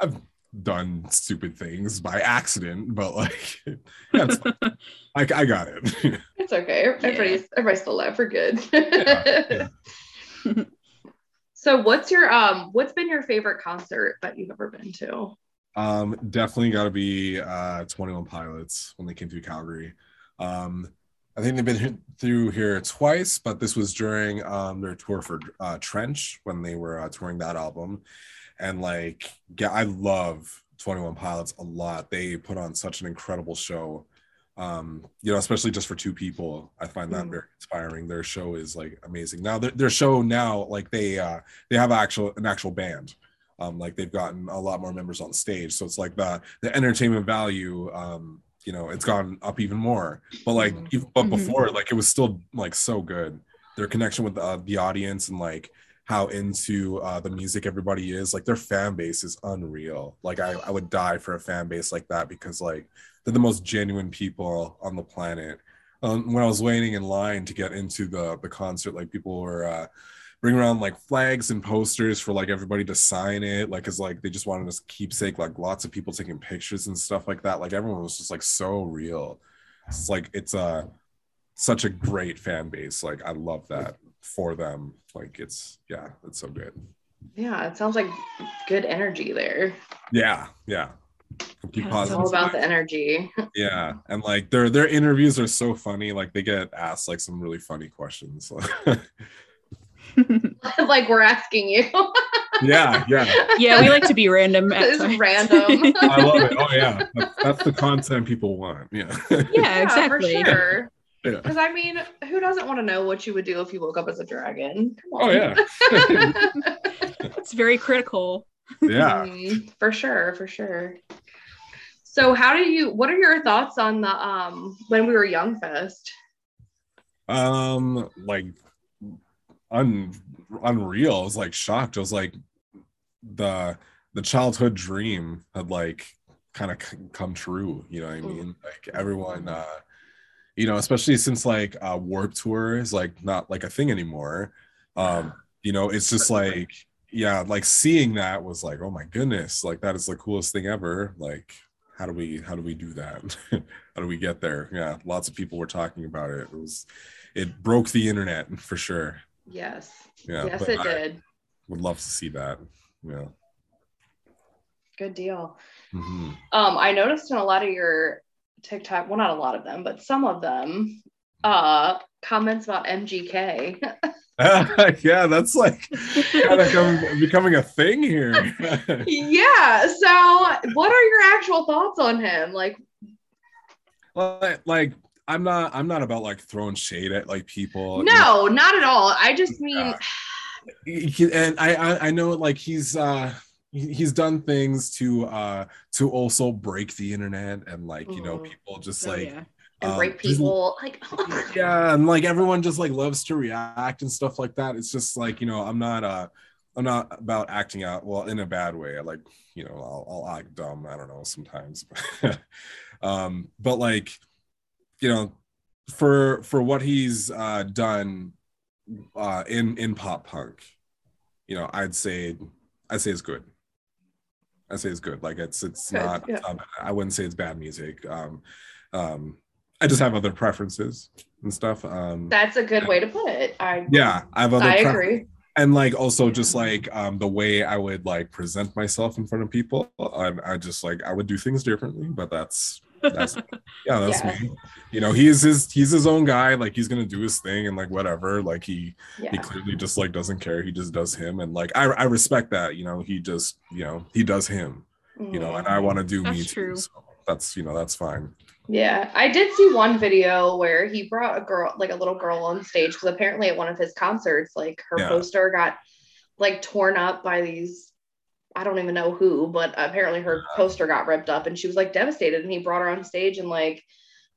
I've done stupid things by accident, but like that's I, I got it. It's okay. Everybody's everybody's still alive. We're good. Yeah, so what's your um what's been your favorite concert that you've ever been to? Um, definitely got to be uh, 21 Pilots when they came through Calgary. Um, I think they've been through here twice, but this was during um, their tour for uh, Trench when they were uh, touring that album. And like, yeah, I love 21 Pilots a lot. They put on such an incredible show. Um, you know, especially just for two people, I find that Mm. very inspiring. Their show is like amazing. Now, their, their show now, like they uh, they have actual an actual band um, like they've gotten a lot more members on stage so it's like the the entertainment value um you know it's gone up even more but like Mhm. even, but Mhm. before like it was still like so good their connection with the, the audience and like how into uh, the music everybody is like their fan base is unreal like I, I would die for a fan base like that because like they're the most genuine people on the planet. Um, when i was waiting in line to get into the the concert like people were uh bring around like flags and posters for like everybody to sign it like because like they just wanted us keepsake like lots of people taking pictures and stuff like that. Like everyone was just like so real. It's like it's a such a great fan base. Like i love that for them. Like it's yeah it's so good. Yeah, it sounds like good energy there. yeah yeah Keep Yeah, it positive. All about the energy. yeah and like their their interviews are so funny like they get asked like some really funny questions like we're asking you. yeah yeah yeah, we like to be random. At It's times. random. i love it oh yeah that's, that's the content people want yeah yeah, exactly. For sure. Yeah. Because I mean, who doesn't want to know what you would do if you woke up as a dragon? Come oh yeah It's very critical. yeah Mm, for sure, for sure. So how do you what are your thoughts on the um when we were young fest? um like un unreal. I was like shocked. I was like the the childhood dream had like kind of come true you know what i mean? Like everyone uh you know especially since like uh warp tour is like not like a thing anymore. Um you know it's just like yeah like seeing that was like oh my goodness like that is the coolest thing ever. Like how do we how do we do that how do we get there yeah lots of people were talking about it it was it broke the internet for sure Yes. yeah yes, it I did. would love to see that yeah Good deal. Mhm. Um, I noticed in a lot of your TikTok, well, not a lot of them, but some of them, uh, comments about MGK. yeah that's like kind of come, becoming a thing here yeah. So, what are your actual thoughts on him? Like, like, like i'm not i'm not about like throwing shade at like people no, not at all. I just mean, he, and I, I I know like he's uh he's done things to uh to also break the internet and like you know Mhm. people just Oh, like yeah. And um, break people. Like, yeah and like everyone just like loves to react and stuff like that. It's just like you know i'm not uh i'm not about acting out well in a bad way. I like you know i'll, I'll act dumb i don't know sometimes um but like you know for for what he's uh done uh in in pop punk you know i'd say i'd say it's good. I'd say it's good. Like it's it's Good, not, yeah. it's not i wouldn't say it's bad music. Um um i just have other preferences and stuff um That's a good way to put it. I yeah i have other I pref- agree. and like also just like um the way i would like present myself in front of people i, I just like i would do things differently but that's that's yeah that's Yeah. me you know he's his he's his own guy like he's gonna do his thing and like whatever like he he clearly just like doesn't care he just does him and like i i respect that you know he just you know he does him you know Mhm. and i want to do me That's too so that's you know that's fine Yeah, I did see one video where he brought a girl, like a little girl on stage, because apparently at one of his concerts, like her Yeah. poster got like torn up by these, I don't even know who, but apparently her poster got ripped up and she was like devastated. And he brought her on stage and like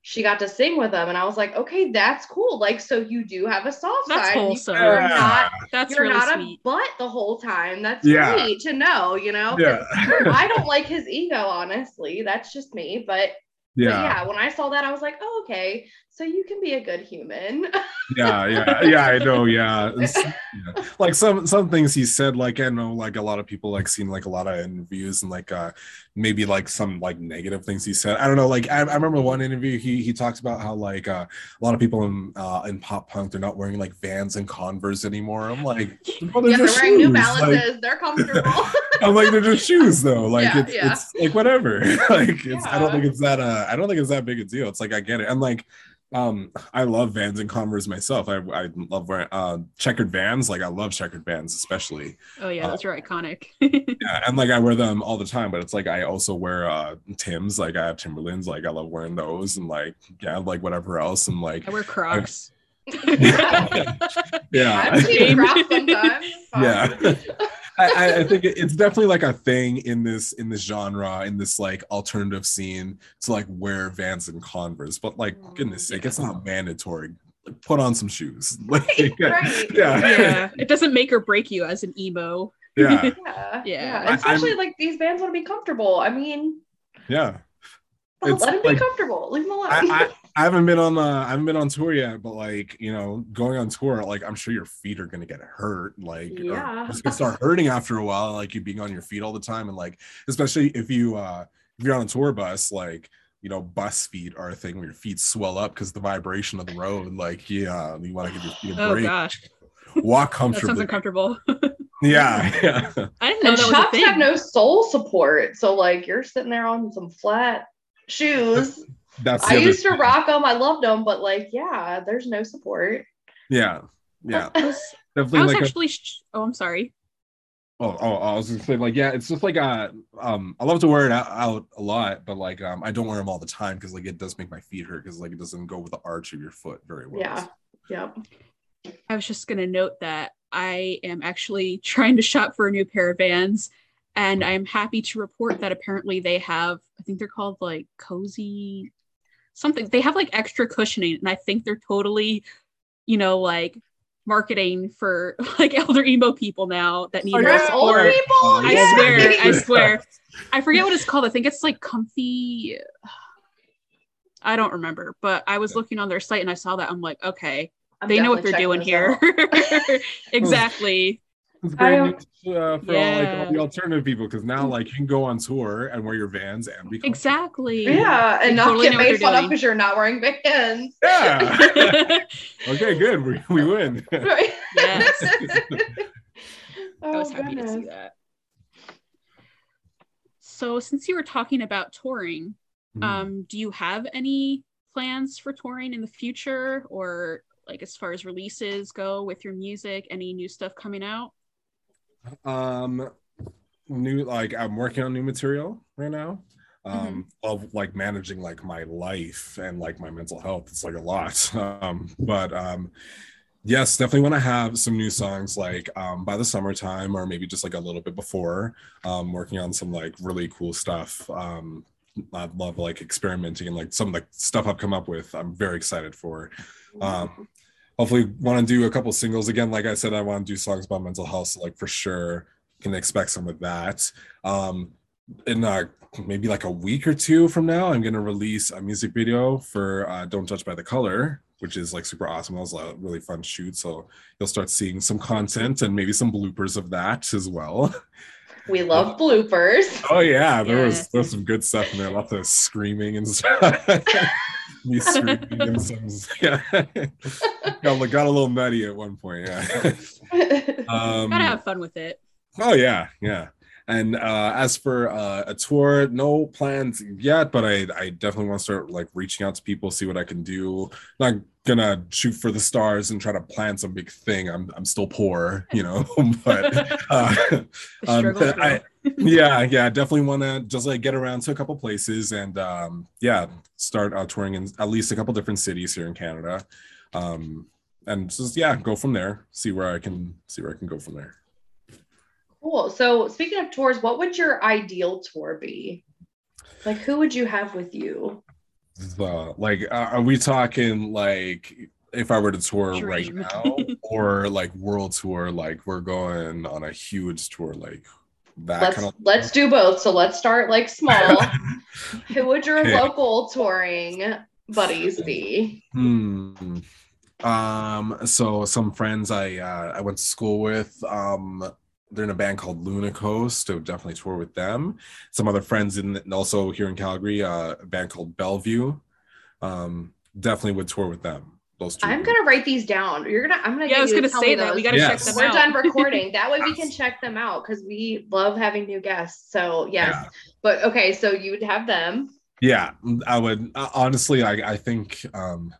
she got to sing with him. And I was like, okay, that's cool. Like, so you do have a soft That's side. You- wholesome. You're Yeah. not, That's you're really not sweet. a butt the whole time. That's Yeah. great to know, you know yeah I don't like his ego, honestly. That's just me. But but yeah yeah, when I saw that, I was like, oh, okay, so you can be a good human. yeah yeah yeah i know yeah. Yeah. like some some things he said like i know like a lot of people like seen like a lot of interviews and like uh maybe like some like negative things he said i don't know like i, I remember one interview he he talks about how like uh, a lot of people in uh in pop punk they're not wearing like vans and converse anymore i'm like well, yeah, they're just wearing New. Balances. Like, they're comfortable. i'm like they're just shoes though like Yeah, it's, yeah. it's like whatever like it's i don't think it's that uh i don't think it's that big a deal it's like i get it and like um i love vans and converse myself i i love wearing uh checkered vans like i love checkered vans especially Oh yeah, Uh, those are iconic. yeah and like i wear them all the time but it's like i also wear uh tims like i have timberlands like i love wearing those and like yeah like whatever else and like I wear Crocs. yeah I've seen Same. Crocs sometimes. It's fine. yeah I, I- I think it's definitely like a thing in this in this genre in this like alternative scene to like wear vans and converse but like mm, goodness sake it's not mandatory like, put on some shoes like, Right, right. yeah yeah, it doesn't make or break you as an emo. yeah Yeah, Yeah. yeah. I- Especially I'm- like these bands want to be comfortable. I mean, yeah let It's them be comfortable. Leave them alone. I, I, I haven't been on uh, I haven't been on tour yet, but like you know, going on tour, like I'm sure your feet are gonna get hurt. Like, Yeah. it's gonna start hurting after a while. Like you being on your feet all the time, and like especially if you uh if you're on a tour bus, like you know, bus feet are a thing where your feet swell up because the vibration of the road. Like, yeah, you want to give your feet a Oh break. gosh, Walk that sounds uncomfortable. Yeah, yeah. I didn't know and that was a Chucks thing. have no soul support. So like you're sitting there on some flat shoes. That's I the other used to rock them. I loved them, but like, yeah, there's no support. Yeah, yeah. I was, Definitely I was like a- actually. Sh- oh, I'm sorry. Oh, oh, I was gonna say like yeah, it's just like a um I love to wear it out, out a lot, but like um I don't wear them all the time because like it does make my feet hurt because like it doesn't go with the arch of your foot very well. Yeah. Yep. I was just gonna note that I am actually trying to shop for a new pair of Vans, and I'm happy to report that apparently they have. I think they're called like cozy something. They have like extra cushioning, and I think they're totally, you know, like marketing for like elder emo people now that need more yeah. Old support. people. Oh, I yeah. swear, I swear. I forget what it's called. I think it's like comfy. I don't remember, but I was looking on their site and I saw that. I'm like, okay, I'm they know what they're doing here. exactly. It's I great don't- news, uh, for all, like all the alternative people because now like you can go on tour and wear your Vans and be. Exactly. Yeah, and not totally get made fun of because you're not wearing Vans. Yeah. okay, good. We, we win. Right. Yes. oh, I was happy to see that. So, since you were talking about touring, Hmm. um, do you have any plans for touring in the future, or like as far as releases go with your music? Any new stuff coming out? Um new like i'm working on new material right now um of like managing like my life and like my mental health. It's like a lot. Um but um yes definitely want to have some new songs like um by the summertime or maybe just like a little bit before. Um working on some like really cool stuff. Um i love like experimenting and like some of the stuff i've come up with i'm very excited for. Um hopefully want to do a couple singles again like i said i want to do songs about mental health so like for sure can expect some of that um in uh maybe like a week or two from now i'm going to release a music video for uh, don't judge by the color which is like super awesome that was a really fun shoot so you'll start seeing some content and maybe some bloopers of that as well We love bloopers. Oh yeah, there was Yes. there was some good stuff in there. Lots of screaming and stuff. Me screaming and some yeah. got, got a little nutty at one point. Yeah. Um, Gotta have fun with it. Oh yeah, yeah. And uh, as for uh, a tour, no plans yet, but I, I definitely want to start like reaching out to people, see what I can do. Not gonna shoot for the stars and try to plan some big thing. I'm I'm still poor, you know. but uh, um, I, yeah, yeah, definitely want to just like get around to a couple places and um, yeah, start uh, touring in at least a couple different cities here in Canada. Um, and just yeah, go from there. See where I can see where I can go from there. Cool. So speaking of tours, what would your ideal tour be? Like who would you have with you? The like uh, are we talking like if i were to tour right now or like world tour like we're going on a huge tour like that Let's kind of let's do both. So let's start like small. who would your Okay. local touring buddies be? Hmm. Um, so some friends I uh, I went to school with, um, they're in a band called Luna Coast. I would definitely tour with them. Some other friends in and also here in Calgary, uh, a band called Bellevue. Um, definitely would tour with them. Those two. I'm gonna write these down. You're gonna I'm gonna Yeah, I was you to gonna say me that. We gotta check Yes. them We're out. done recording. That way we can check them out because we love having new guests. So yes. Yeah. But okay, so you would have them. Yeah, I would uh, honestly. I I think um,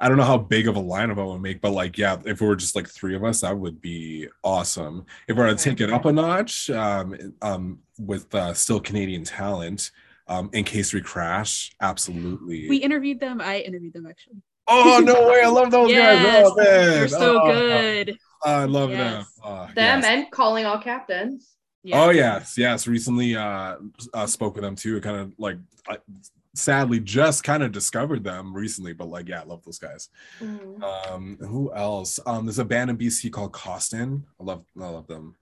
I don't know how big of a lineup I would make, but like, yeah, if it were just like three of us, that would be awesome. If we were to take it up a notch, um, um, with uh, still Canadian talent, um, in case we crash, absolutely. We interviewed them. I interviewed them actually. oh no way! I love those yes, guys. Oh man, they're so Oh, good. I love them. Yes. Oh, Them yes. and calling all captains. Oh yes, yes. Recently, uh, uh spoke with them too. Kind of like, I, sadly, just kind of discovered them recently. But like, yeah, I love those guys. Mm. Um, who else? Um, there's a band in BC called Costin. I love, I love them.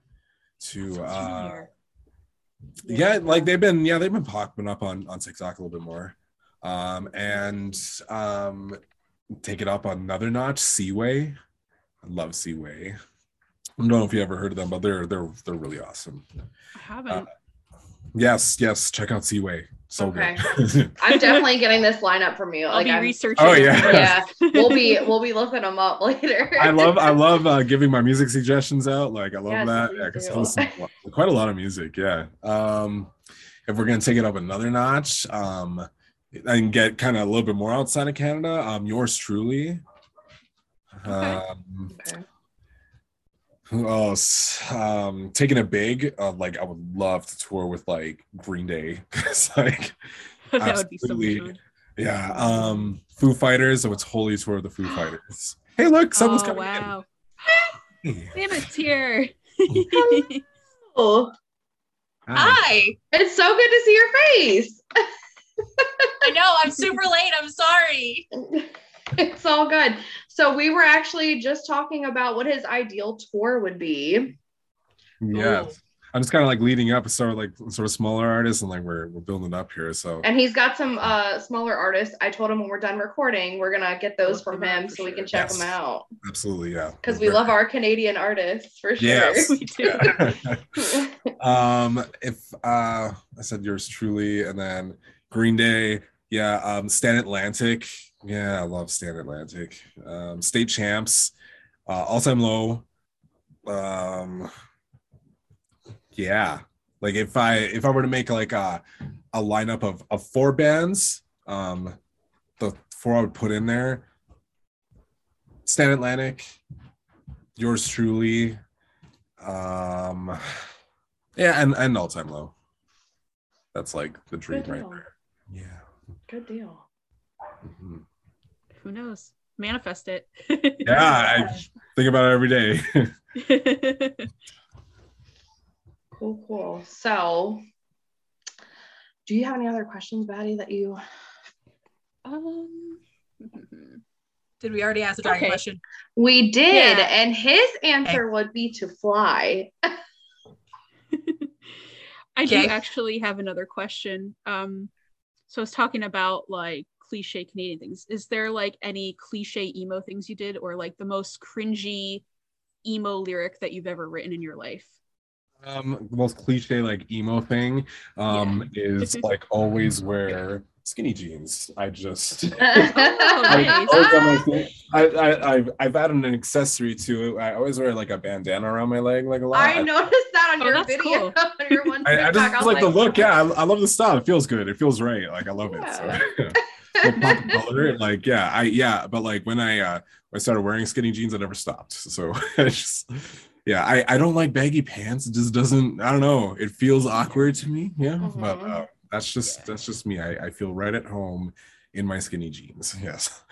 Too. Uh, familiar. yeah, like they've been, yeah, they've been popping up on on TikTok a little bit more. Um, and um, take it up another notch. Seaway. I love Seaway. I don't know if you ever heard of them, but they're they're they're really awesome. I haven't. Yes, yes. Check out Seaway. So Okay. good. I'm definitely getting this lineup from you. I'll Like be I'm, researching. Oh, yeah. yeah, we'll be we'll be looking them up later. I love I love uh, giving my music suggestions out. Like I love Yes, that. Yeah, because I listen to quite a lot of music. Yeah. Um, if we're gonna take it up another notch, um, and get kind of a little bit more outside of Canada, um, yours truly. Um, Okay. Who else? Um, taking a big. Uh, like I would love to tour with like Green Day. it's like that would be so much absolutely. fun. yeah. Um, Foo Fighters. I would totally tour with the Foo Fighters. Hey, look, someone's oh coming wow, in. Sam's here. Hi. Hi. it's so good to see your face. I know I'm super late. I'm sorry. it's all good. So we were actually just talking about what his ideal tour would be. Yes. I'm just kind of like leading up, sort of like sort of smaller artists, and like we're we're building up here. So And he's got some uh smaller artists. I told him when we're done recording, we're gonna get those Look from him for so we can check Yes. them out. absolutely, yeah. Because we love our Canadian artists for sure. Yes. we do. um, if uh, I said yours truly, and then Green Day, yeah. Um, Stand Atlantic, yeah, I love Stand Atlantic. Um, State Champs, uh, All Time Low, um, yeah. Like if I if I were to make like a a lineup of of four bands, um, the four I would put in there: Stand Atlantic, yours truly, um, yeah, and and all time low. That's like the dream right there. Yeah. Good deal. Mhm. Who knows? Manifest it. Yeah, I think about it every day. Cool, cool. So do you have any other questions, Batty, that you um, Did we already ask the dragon Okay. question? we did, Yeah. and his answer would be to fly. I do actually have another question. Um, so I was talking about like cliche Canadian things. Is there like any cliche emo things you did, or like the most cringy emo lyric that you've ever written in your life? Um, the most cliche like emo thing um is like always wear skinny jeans. I just Oh, I, nice. always have I, I, I've, I've added an accessory to it. I always wear like a bandana around my leg, like a lot. I noticed that on Oh, your video, cool. on your one I, I just was like the look. Yeah, I, I love the style. It feels good. It feels right. Like I love it. So. The pop color, like yeah, I yeah, but like when I uh I started wearing skinny jeans, I never stopped. So I just yeah, I I don't like baggy pants. It just doesn't. I don't know. It feels awkward to me. Yeah, but Mhm. uh, that's just that's just me. I I feel right at home in my skinny jeans. Yes.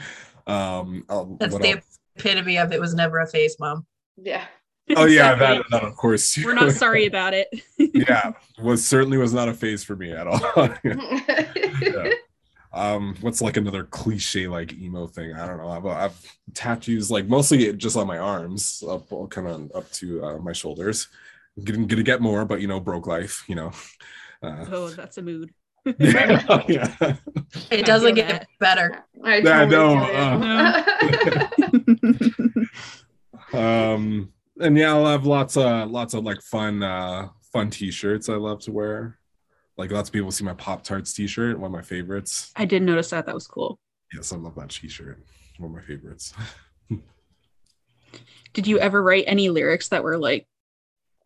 Um. oh, That's the else? epitome of it was never a phase, mom. Yeah. Oh yeah, Exactly. that, that of course. We're not sorry about it. yeah, was certainly was not a phase for me at all. Yeah. Um what's like another cliche like emo thing i don't know i've, I've tattoos like mostly just on my arms up kind of up to uh, my shoulders gonna, gonna get more but you know broke life you know uh, Oh, that's a mood. yeah, yeah. It doesn't get that. better. I Yeah, totally no, feel you. um and yeah i'll have lots of lots of like fun uh fun t-shirts i love to wear like lots of people see my pop tarts t-shirt one of my favorites I did notice that. That was cool. yes i love that t-shirt one of my favorites Did you ever write any lyrics that were like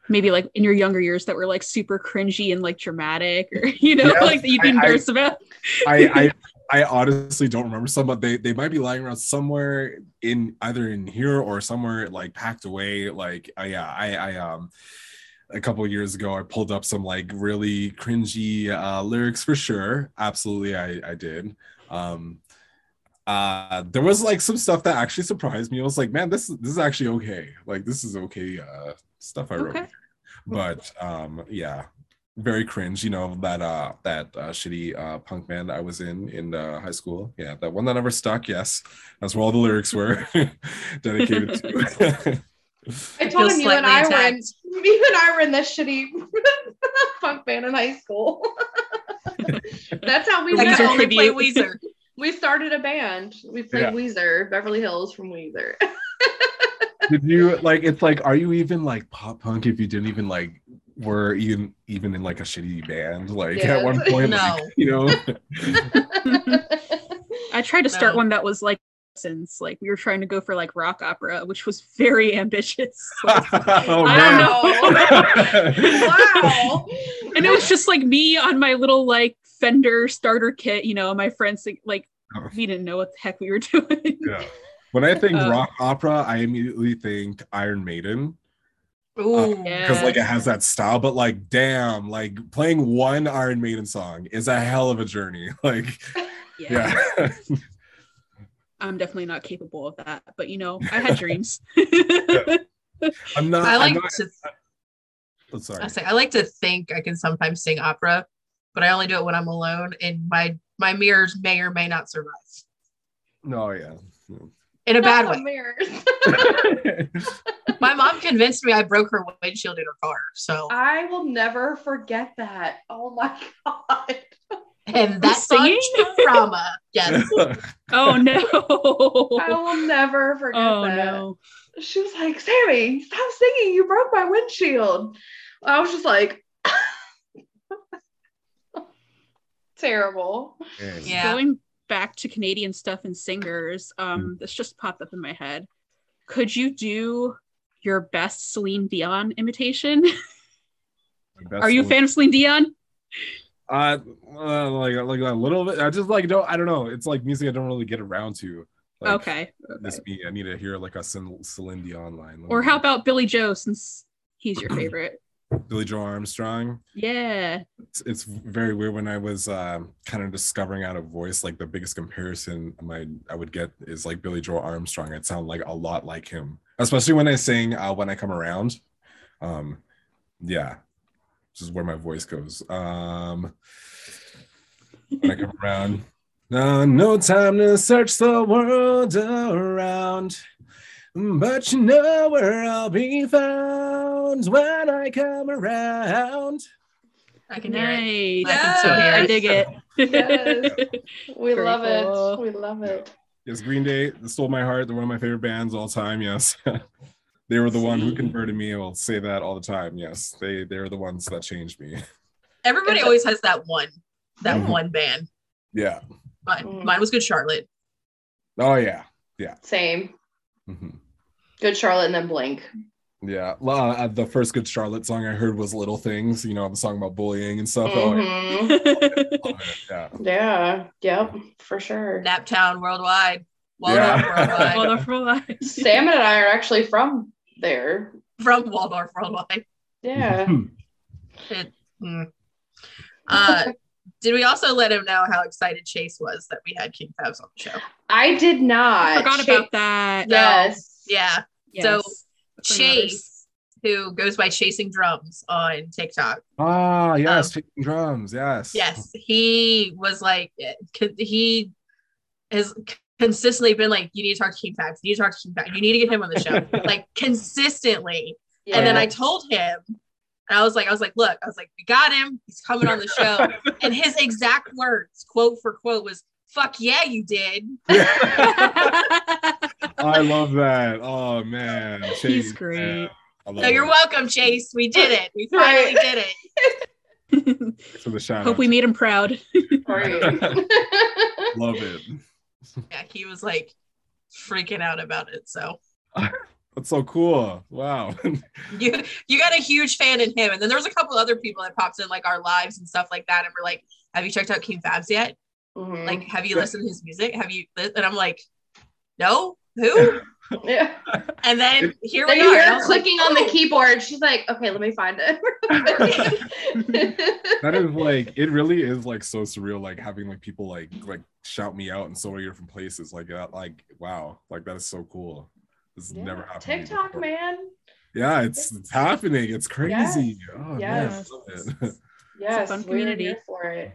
maybe like in your younger years that were like super cringy and like dramatic or you know Yes, like that you'd be I- I- embarrassed about? I, I I honestly don't remember some, but they they might be lying around somewhere in either in here or somewhere like packed away. Like I yeah, I I um a couple of years ago I pulled up some like really cringy uh lyrics for sure. Absolutely I I did. Um uh there was like some stuff that actually surprised me. I was like, man, this this is actually okay. Like this is okay uh stuff I wrote. Okay. But um yeah, very cringe you know that uh that uh shitty uh punk band i was in in uh, high school yeah that one that never stuck yes that's where all the lyrics were dedicated to I told him you and I slightly were in, attacked. you and I were in this shitty punk band in high school. That's how we I Weezer can met. only play. Weezer. We started a band. We played Yeah. Weezer, Beverly Hills from Weezer. did you like it's like are you even like pop punk if you didn't even like were even even in like a shitty band like Yes. at one point No. like, you know I tried to start No. one that was like since like we were trying to go for like rock opera, which was very ambitious. Like, oh, I don't man. wow. and it was just like me on my little like Fender starter kit, you know, my friends like Oh. we didn't know what the heck we were doing. yeah when i think Uh, rock opera i immediately think iron maiden Ooh. Yeah. because like it has that style but like damn like playing one iron maiden song is a hell of a journey like Yeah, yeah, I'm definitely not capable of that, but you know, I had dreams. i'm not I like not- to oh, sorry I say I like to think I can sometimes sing opera, but I only do it when I'm alone, and my my mirrors may or may not survive no yeah in a bad Not the way. mirrors. My mom convinced me I broke her windshield in her car, so I will never forget that. Oh my god. And that's song Singing? is trauma. Yes, oh no. I will never forget Oh that. no. She was like, Sammy, stop singing. You broke my windshield. I was just like, terrible. Yeah. Going back to Canadian stuff and singers, um, this just popped up in my head. Could you do your best Celine Dion imitation? Are you a fan of Celine Dion? Uh, uh like like a little bit i just like don't i don't know it's like music i don't really get around to like, okay. this me i need to hear like a Cel- celine dion line Or how about Billie Joe since he's your favorite? billie joe armstrong Yeah. it's, it's very weird when I was um, kind of discovering out of voice. Like the biggest comparison my I would get is like Billie Joe Armstrong. I'd sound like a lot like him, especially when I sing uh, "When I Come Around." Um, yeah, this is where my voice goes. Um, when I come around, no, no time to search the world around. But you know where I'll be found when I come around. I can hear it. Nice. I can so hear I it. dig it. Yes. We Very love cool. it. We love it. Yes, Green Day they stole my heart. They're one of my favorite bands all time. Yes. they were the one who converted me. I will say that all the time. Yes, they they're the ones that changed me. Everybody always has that one, that Mhm. one band. Yeah. Mine, Mm. mine was Good Charlotte. Oh yeah. Yeah. Same. hmm Good Charlotte and then Blink. Yeah. La- uh, the first good Charlotte song I heard was "Little Things." You know, the song about bullying and stuff. Oh, yeah. Mhm. Love it. yeah. Yeah. Yep. For sure. Naptown Worldwide. Waldorf Yeah. Worldwide. Wonderful life. Sam and I are actually from there. From Waldorf Worldwide. Yeah. It- mm. Uh, did we also let him know how excited Chase was that we had King Fabbs on the show? I did not. I forgot Cha- about that. Yes. Yeah. Yes. So That's what I. Chase, who goes by Chasing Drums on TikTok. Ah, yes, Um, taking drums. Yes. Yes, he was like, he has consistently been like, you need to talk to King Fabbs. You need to talk to King Fabbs. You need to get him on the show, like consistently. Yeah. And then I told him, and I was like, I was like, look, I was like, we got him. He's coming on the show. and his exact words, quote for quote, was, "Fuck yeah, you did." I love that. Oh man, He's Chase, great. man. I love No, you're it. welcome, Chase. We did it. We finally did it. For the shout Hope out. we made him proud. Love it. Yeah, he was like freaking out about it. So That's so cool. Wow. you you got a huge fan in him. And then there was a couple other people that popped in like our lives and stuff like that. And we're like, have you checked out King Fabbs yet? Mhm. Like, have you listened to his music? Have you? And I'm like, no, who? yeah. And then here Then we are. hear And I her was like, clicking on the keyboard. She's like, okay, let me find it. that is like it really is like so surreal like having like people like like shout me out in so many different places like that like wow like that is so cool this has Yeah. never happened TikTok, before. man. yeah it's it's happening it's crazy oh Yes. man it. Yes, fun we're community. for it.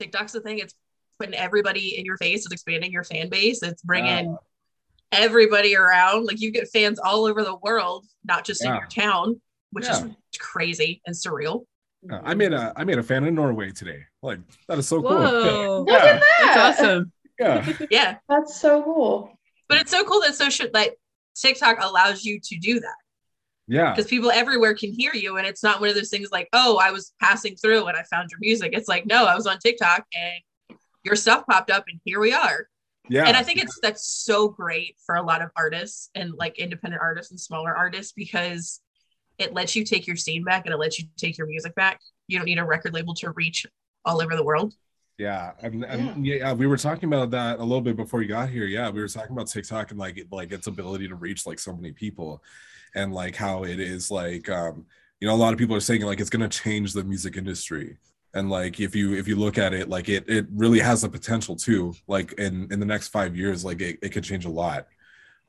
TikTok's the thing. It's putting everybody in your face. It's expanding your fan base. It's bringing Yeah. everybody around. Like you get fans all over the world, not just in your town, which Yeah. is crazy and surreal. Yeah, I made a I made a fan in Norway today. Like that is so cool. Whoa. Look at that. That's awesome. Yeah. Yeah, That's so cool. but it's so cool that social that TikTok allows you to do that Yeah. because people everywhere can hear you, and it's not one of those things like, oh, I was passing through and I found your music. It's like, no, I was on TikTok and your stuff popped up, and here we are. Yeah. and i think it's that's so great for a lot of artists and like independent artists and smaller artists because it lets you take your scene back and it lets you take your music back you don't need a record label to reach all over the world Yeah, and, and yeah. we were talking about that a little bit before you got here. Yeah, we were talking about TikTok and like like its ability to reach like so many people, and like how it is like um you know a lot of people are saying like it's gonna change the music industry, and like if you if you look at it like it it really has the potential too. Like in in the next five years, like it, it could change a lot,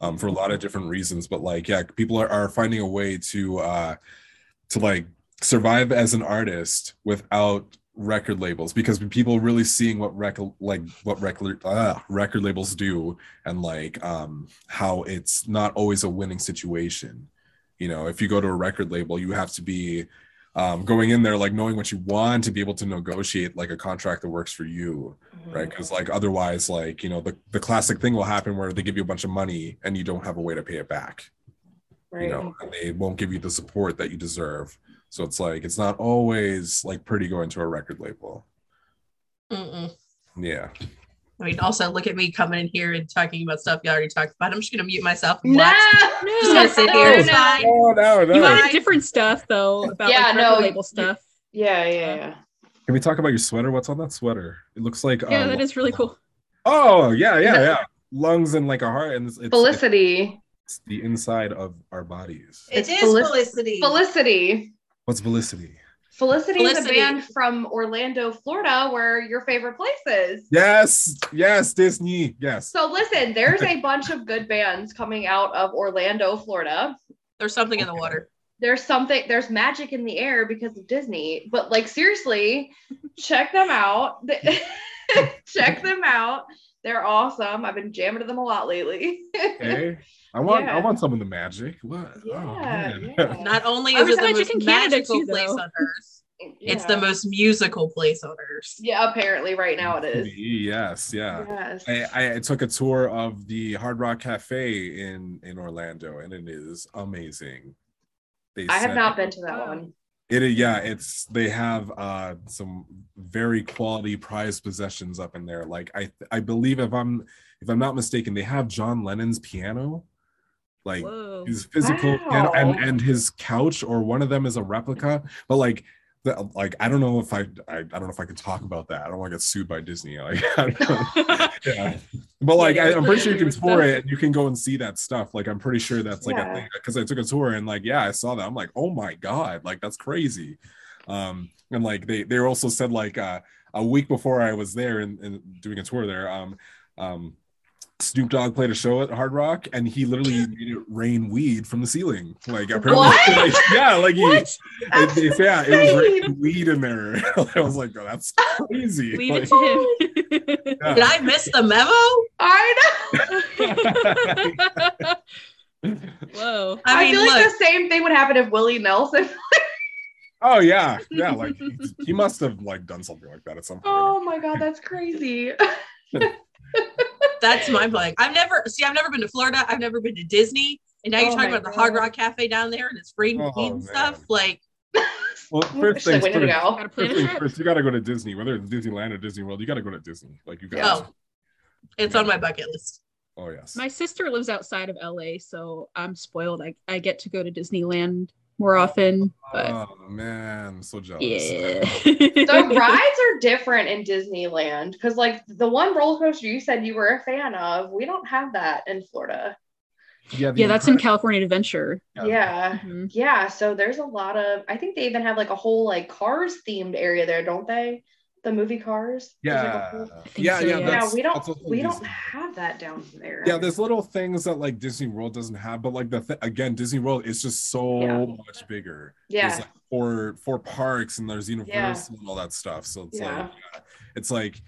um for a lot of different reasons. But like yeah, people are, are finding a way to uh to like survive as an artist without record labels because people really seeing what record like what record uh, record labels do and like um how it's not always a winning situation you know if you go to a record label you have to be um, going in there like knowing what you want to be able to negotiate like a contract that works for you right? Because like otherwise like you know the, the classic thing will happen where they give you a bunch of money and you don't have a way to pay it back Right. you know and they won't give you the support that you deserve. So it's like it's not always like pretty going to a record label. Mm-mm. yeah i mean also look at me coming in here and talking about stuff you already talked about i'm just gonna mute myself and No. watch just gonna sit here it's No. fine oh no You no wanted different stuff though about Yeah, like no, label stuff. Yeah, yeah, yeah. can we talk about your sweater what's on that sweater it looks like Yeah, uh, that is really cool. oh yeah yeah yeah lungs and like a heart and it's, it's, Felicity. it's the inside of our bodies It's it is Felic- felicity Felicity. what's felicity Felicity is a band from Orlando, Florida, where your favorite place is. yes yes disney yes So listen, there's a bunch of good bands coming out of Orlando, Florida. there's something in the water There's something, there's magic in the air because of Disney. But like seriously, check them out. check them out. They're awesome. I've been jamming to them a lot lately. okay i want i want some of the magic what oh, Yeah, man. yeah. not only is it the most in Canada magical too, place though. on earth It's the most musical place on earth. Yeah, apparently right now it is. Yes, yeah. Yes. I, I took a tour of the Hard Rock Cafe in in Orlando, and it is amazing. They I have not been to that one. It is, yeah. It's they have uh some very quality prized possessions up in there. Like I I believe if I'm if I'm not mistaken, they have John Lennon's piano, like Whoa. his physical piano, and and his couch, or one of them is a replica. But like. The, like I don't know if I, I I don't know if I can talk about that. I don't want to get sued by Disney. Like I yeah. But like I, I'm pretty sure you can tour it and you can go and see that stuff. Like I'm pretty sure that's like Yeah. a thing because I took a tour and like yeah, I saw that. I'm like, oh my god, like that's crazy. Um and like they they also said like uh a week before I was there and, and doing a tour there, um um Snoop Dogg played a show at Hard Rock and he literally made it rain weed from the ceiling. Like apparently What? like, yeah, like he What? It, it- yeah, it was insane. weed in there. I was like, oh, that's crazy. Leave Like, it to him. yeah. Did I miss the memo? I know. Whoa. I, I, feel look, like the same thing would happen if Willie Nelson. Oh yeah, yeah. Like he, he must have like done something like that at some point. Oh my god, that's crazy. That's my blank. I've never see. I've never been to Florida. I've never been to Disney. And now you're Oh talking my about the Hard Rock Cafe down there, and it's raining Oh, weed and man. stuff. Like, Well, first She's like, things we need to first. go. First a first, you gotta go to Disney, whether it's Disneyland or Disney World. You gotta go to Disney. Like you got. oh, it's on my bucket list. Oh yes. My sister lives outside of LA, so I'm spoiled. I, I get to go to Disneyland more often, but Oh man, I'm so jealous. yeah. The rides are different in Disneyland because, like, the one roller coaster you said you were a fan of, we don't have that in Florida. Yeah, yeah, that's in California Adventure. Yeah. Mhm. Yeah. So there's a lot of, I think they even have like a whole like cars themed area there, don't they? The movie Cars. There's, like, Yeah, yeah, so, yeah. yeah. yeah, we don't we don't Disney. have that down there. Yeah, there's little things that like Disney World doesn't have, but like the th- again, Disney World is just so Yeah. much bigger. yeah. There's like four four parks and there's Universal and all that stuff. So it's Yeah. like yeah, it's like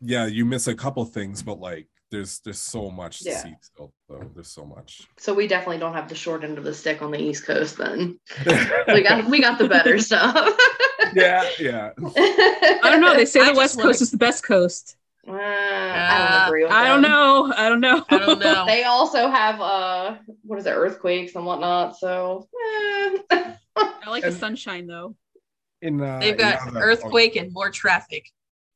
yeah, you miss a couple things, but like there's there's so much to Yeah. see still. Though. There's so much. So we definitely don't have the short end of the stick on the East Coast then. We got we got the better stuff. yeah, yeah. I don't know. They say I the West wanna- Coast is the best coast. Uh, I don't Uh, agree with I don't know. I don't know. I don't know. They also have uh what is it, earthquakes and whatnot. So eh. I like the sunshine though. In uh, They've got yeah, the- earthquake and more traffic.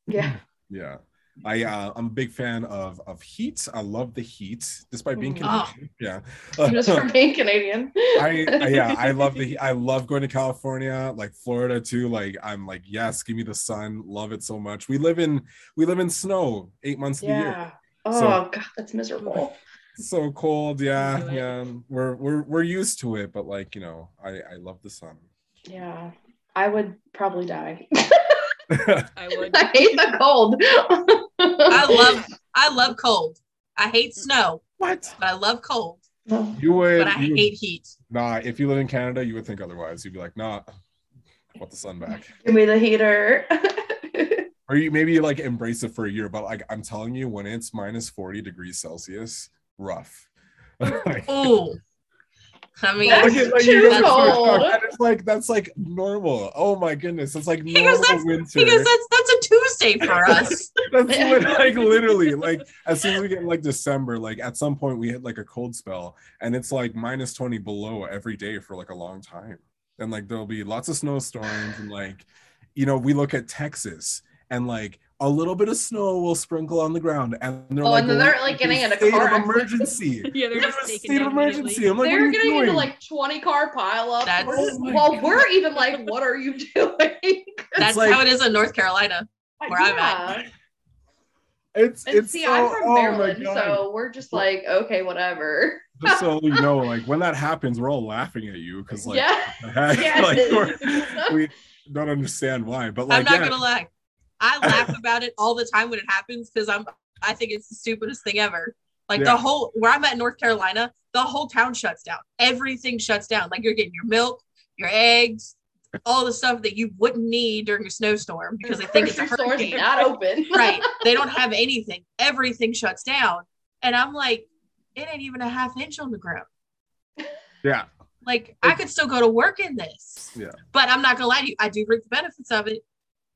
yeah. Yeah. I uh, I'm a big fan of of Heat. I love the Heat, despite being Mm. Canadian. Yeah. Just for being Canadian. I, I yeah, I love the I love going to California, like Florida too. Like I'm like, yes, give me the sun. Love it so much. We live in we live in snow eight months of the year. Oh So- god, that's miserable. So cold, yeah, yeah. We're we're we're used to it, but like you know, I I love the sun. Yeah. I would probably die. I would. I hate the cold. I love I love cold. I hate snow, what? but I love cold. You would, But I you hate heat. nah. If you live in Canada, you would think otherwise. You'd be like, nah, I want the sun back. Give me the heater. Or you maybe like embrace it for a year, but like I'm telling you, when it's minus 40 degrees Celsius, rough. Like- Ooh. I mean, That's Like, like, too you guys cold. shocked. That is like that's like normal. Oh my goodness, it's like Because normal that's- winter. because that's that's a Tuesday for us. That's like literally like as soon as we get in like December, like at some point we hit like a cold spell and it's like minus 20 below every day for like a long time. And like there'll be lots of snowstorms and like you know, we look at Texas and like a little bit of snow will sprinkle on the ground and they're Oh, like and then they're, like, getting in a state car of emergency. Yeah, they're just in a state of emergency. I'm like, They're what are getting into like 20 car pileups. That's- We're- Oh my well, we're even like, what are you doing? That's like- how it is in North Carolina. Where I'm at. It's And it's see, so, I'm from oh Maryland, so we're just like, okay, whatever. just so you know, like when that happens, we're all laughing at you because like, yeah. the like we're, we don't understand why, but like I'm not yeah, gonna lie. I laugh about it all the time when it happens because I'm I think it's the stupidest thing ever. Like Yeah. the whole where I'm at in North Carolina, the whole town shuts down. Everything shuts down. Like you're getting your milk, your eggs, all the stuff that you wouldn't need during a snowstorm because they think it's a hurricane. not open. right. They don't have anything. Everything shuts down. And I'm like, it ain't even a half inch on the ground. yeah, Like I could still go to work in this. Yeah. But I'm not gonna lie to you, I do reap the benefits of it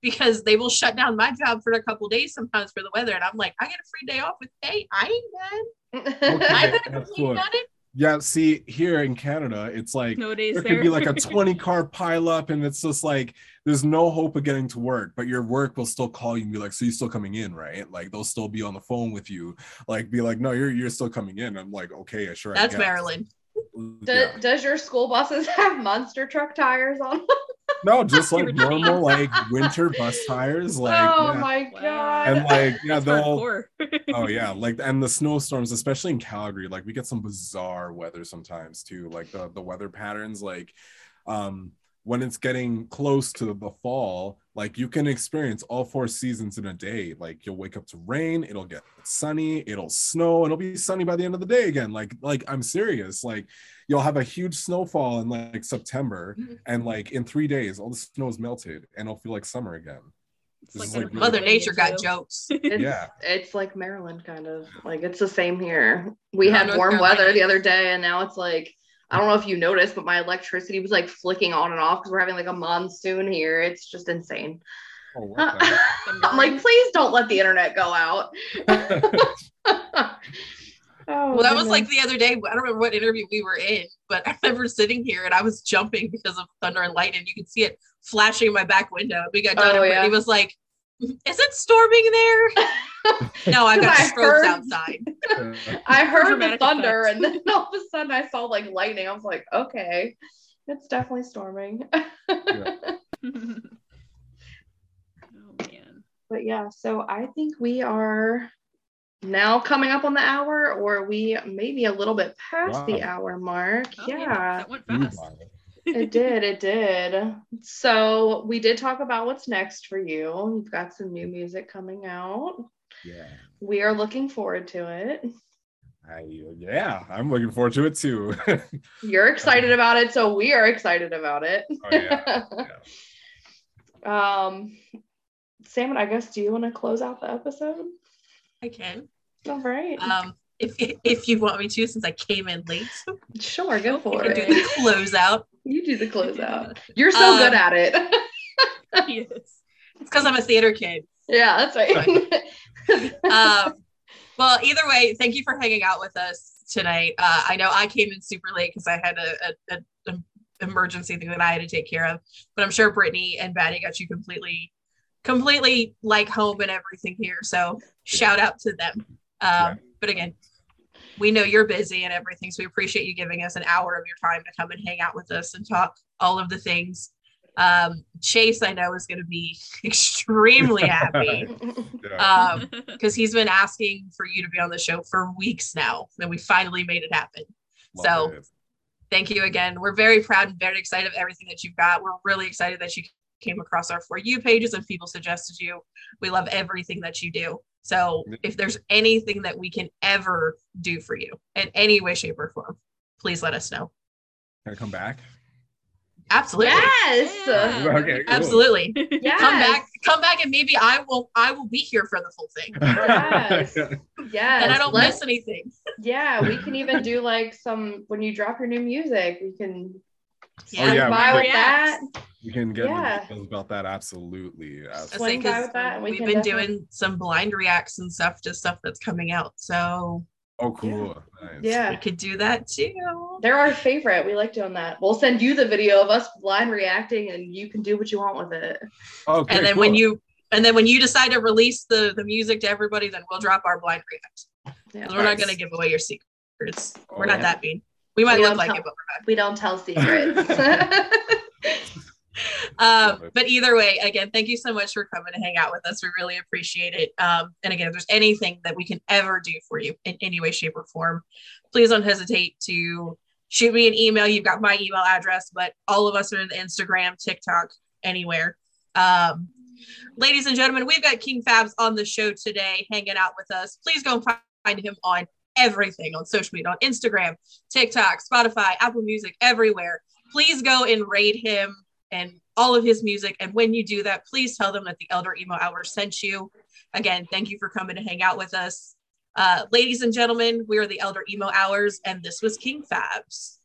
because they will shut down my job for a couple days sometimes for the weather. And I'm like, I get a free day off with pay. I ain't mad. I Okay. could have that's completely done it. Yeah, see, here in Canada, it's like No days there there. could be like a 20 car pile up, and it's just like there's no hope of getting to work, but your work will still call you and be like, So you're still coming in, right? Like they'll still be on the phone with you, like be like, No, you're you're still coming in. I'm like, okay, I sure. That's guess." Maryland. Do- Yeah. Does your school buses have monster truck tires on? them? No, just like normal like winter bus tires. Like oh yeah. my god! and like yeah, That's they'll oh yeah like and the snowstorms especially in calgary like we get some bizarre weather sometimes too like the the weather patterns like um when it's getting close to the fall like you can experience all four seasons in a day like you'll wake up to rain it'll get sunny it'll snow it'll be sunny by the end of the day again like like i'm serious like you'll have a huge snowfall in like september Mhm. and like in three days all the snow is melted and it'll feel like summer again It's like like a Mother Pennsylvania Nature got jokes. It's, Yeah. it's like Maryland, kind of like it's the same here. We Yeah. had North warm Carolina. weather the other day, and now it's like I don't know if you noticed, but my electricity was like flicking on and off because we're having like a monsoon here. It's just insane. oh, what I'm like, please don't let the internet go out. oh, Well, that was like the other day. I don't remember what interview we were in, but I remember sitting here and I was jumping because of thunder and lightning. You could see it flashing in my back window. We got done, Oh, and yeah. Brittany was like, "Is it storming there?" No, I've got 'Cause I strobes heard- outside. I heard the thunder, effects. and then all of a sudden I saw like lightning. I was like, okay, it's definitely storming. oh man. but yeah, so I think we are now coming up on the hour, or we maybe a little bit past the hour mark. Oh, yeah, That went Ooh, fast. wow. It did. It did. So we did talk about what's next for you. You've got some new music coming out. Yeah. We are looking forward to it. I, yeah, I'm looking forward to it too. You're excited about it, so we are excited about it. Oh yeah. um, Sam, I guess, do you want to close out the episode? I can. All right. Um, if if you want me to, since I came in late, sure, go I for can do it. the closeout. You do the closeout. You're so good Um, at it. yes. It's because I'm a theater kid. yeah, that's right. um, well, either way, thank you for hanging out with us tonight. Uh, I know I came in super late because I had a, a, a, a emergency thing that I had to take care of, but I'm sure Brittany and Batty got you completely, completely like home and everything here. So shout out to them. Um, Yeah. But again, we know you're busy and everything, so we appreciate you giving us an hour of your time to come and hang out with us and talk all of the things. Um, Chase, I know, is going to be extremely happy yeah. um, because he's been asking for you to be on the show for weeks now, and we finally made it happen. Love so- it. Thank you again. We're very proud and very excited of everything that you've got. We're really excited that you came across our For You pages and people suggested you. We love everything that you do. So if there's anything that we can ever do for you in any way, shape, or form, please let us know. Can I come back? Absolutely. yes. Yeah. Okay, cool. Absolutely. Yes. Come back, come back, and maybe I will I will be here for the full thing. Yes. Yes. and I don't Let's- miss anything. Yeah, we can even do like some when you drop your new music, we can Oh, yeah, swing by we with can- that. You can get Yeah. into details about that. Absolutely. I absolutely. Swing say, by 'cause with that, we We've been definitely- doing some blind reacts and stuff to stuff that's coming out. So Oh, cool. Nice. Yeah. we could do that too. They're our favorite. We like doing that. We'll send you the video of us blind reacting and you can do what you want with it. Okay. and then when you and then when you decide to release the the music to everybody, then we'll drop our blind react. Yeah. 'Cause we're not gonna give away your secrets. We're Oh, not yeah. that mean. We might We look don't like tell- it, but we're not. We don't tell secrets. Um, but either way, again, thank you so much for coming to hang out with us. We really appreciate it. Um, and again, if there's anything that we can ever do for you in any way, shape, or form, please don't hesitate to shoot me an email. You've got my email address, but all of us are in Instagram, TikTok, anywhere. Um, ladies and gentlemen, we've got King Fabbs on the show today, hanging out with us. Please go and find him on everything on social media, on Instagram, TikTok, Spotify, Apple Music, everywhere. Please go and rate him and all of his music. And when you do that, please tell them that the Elder Emo Hour sent you. Again, thank you for coming to hang out with us. Uh, ladies and gentlemen, we are the Elder Emo Hours, and this was King Fabbs.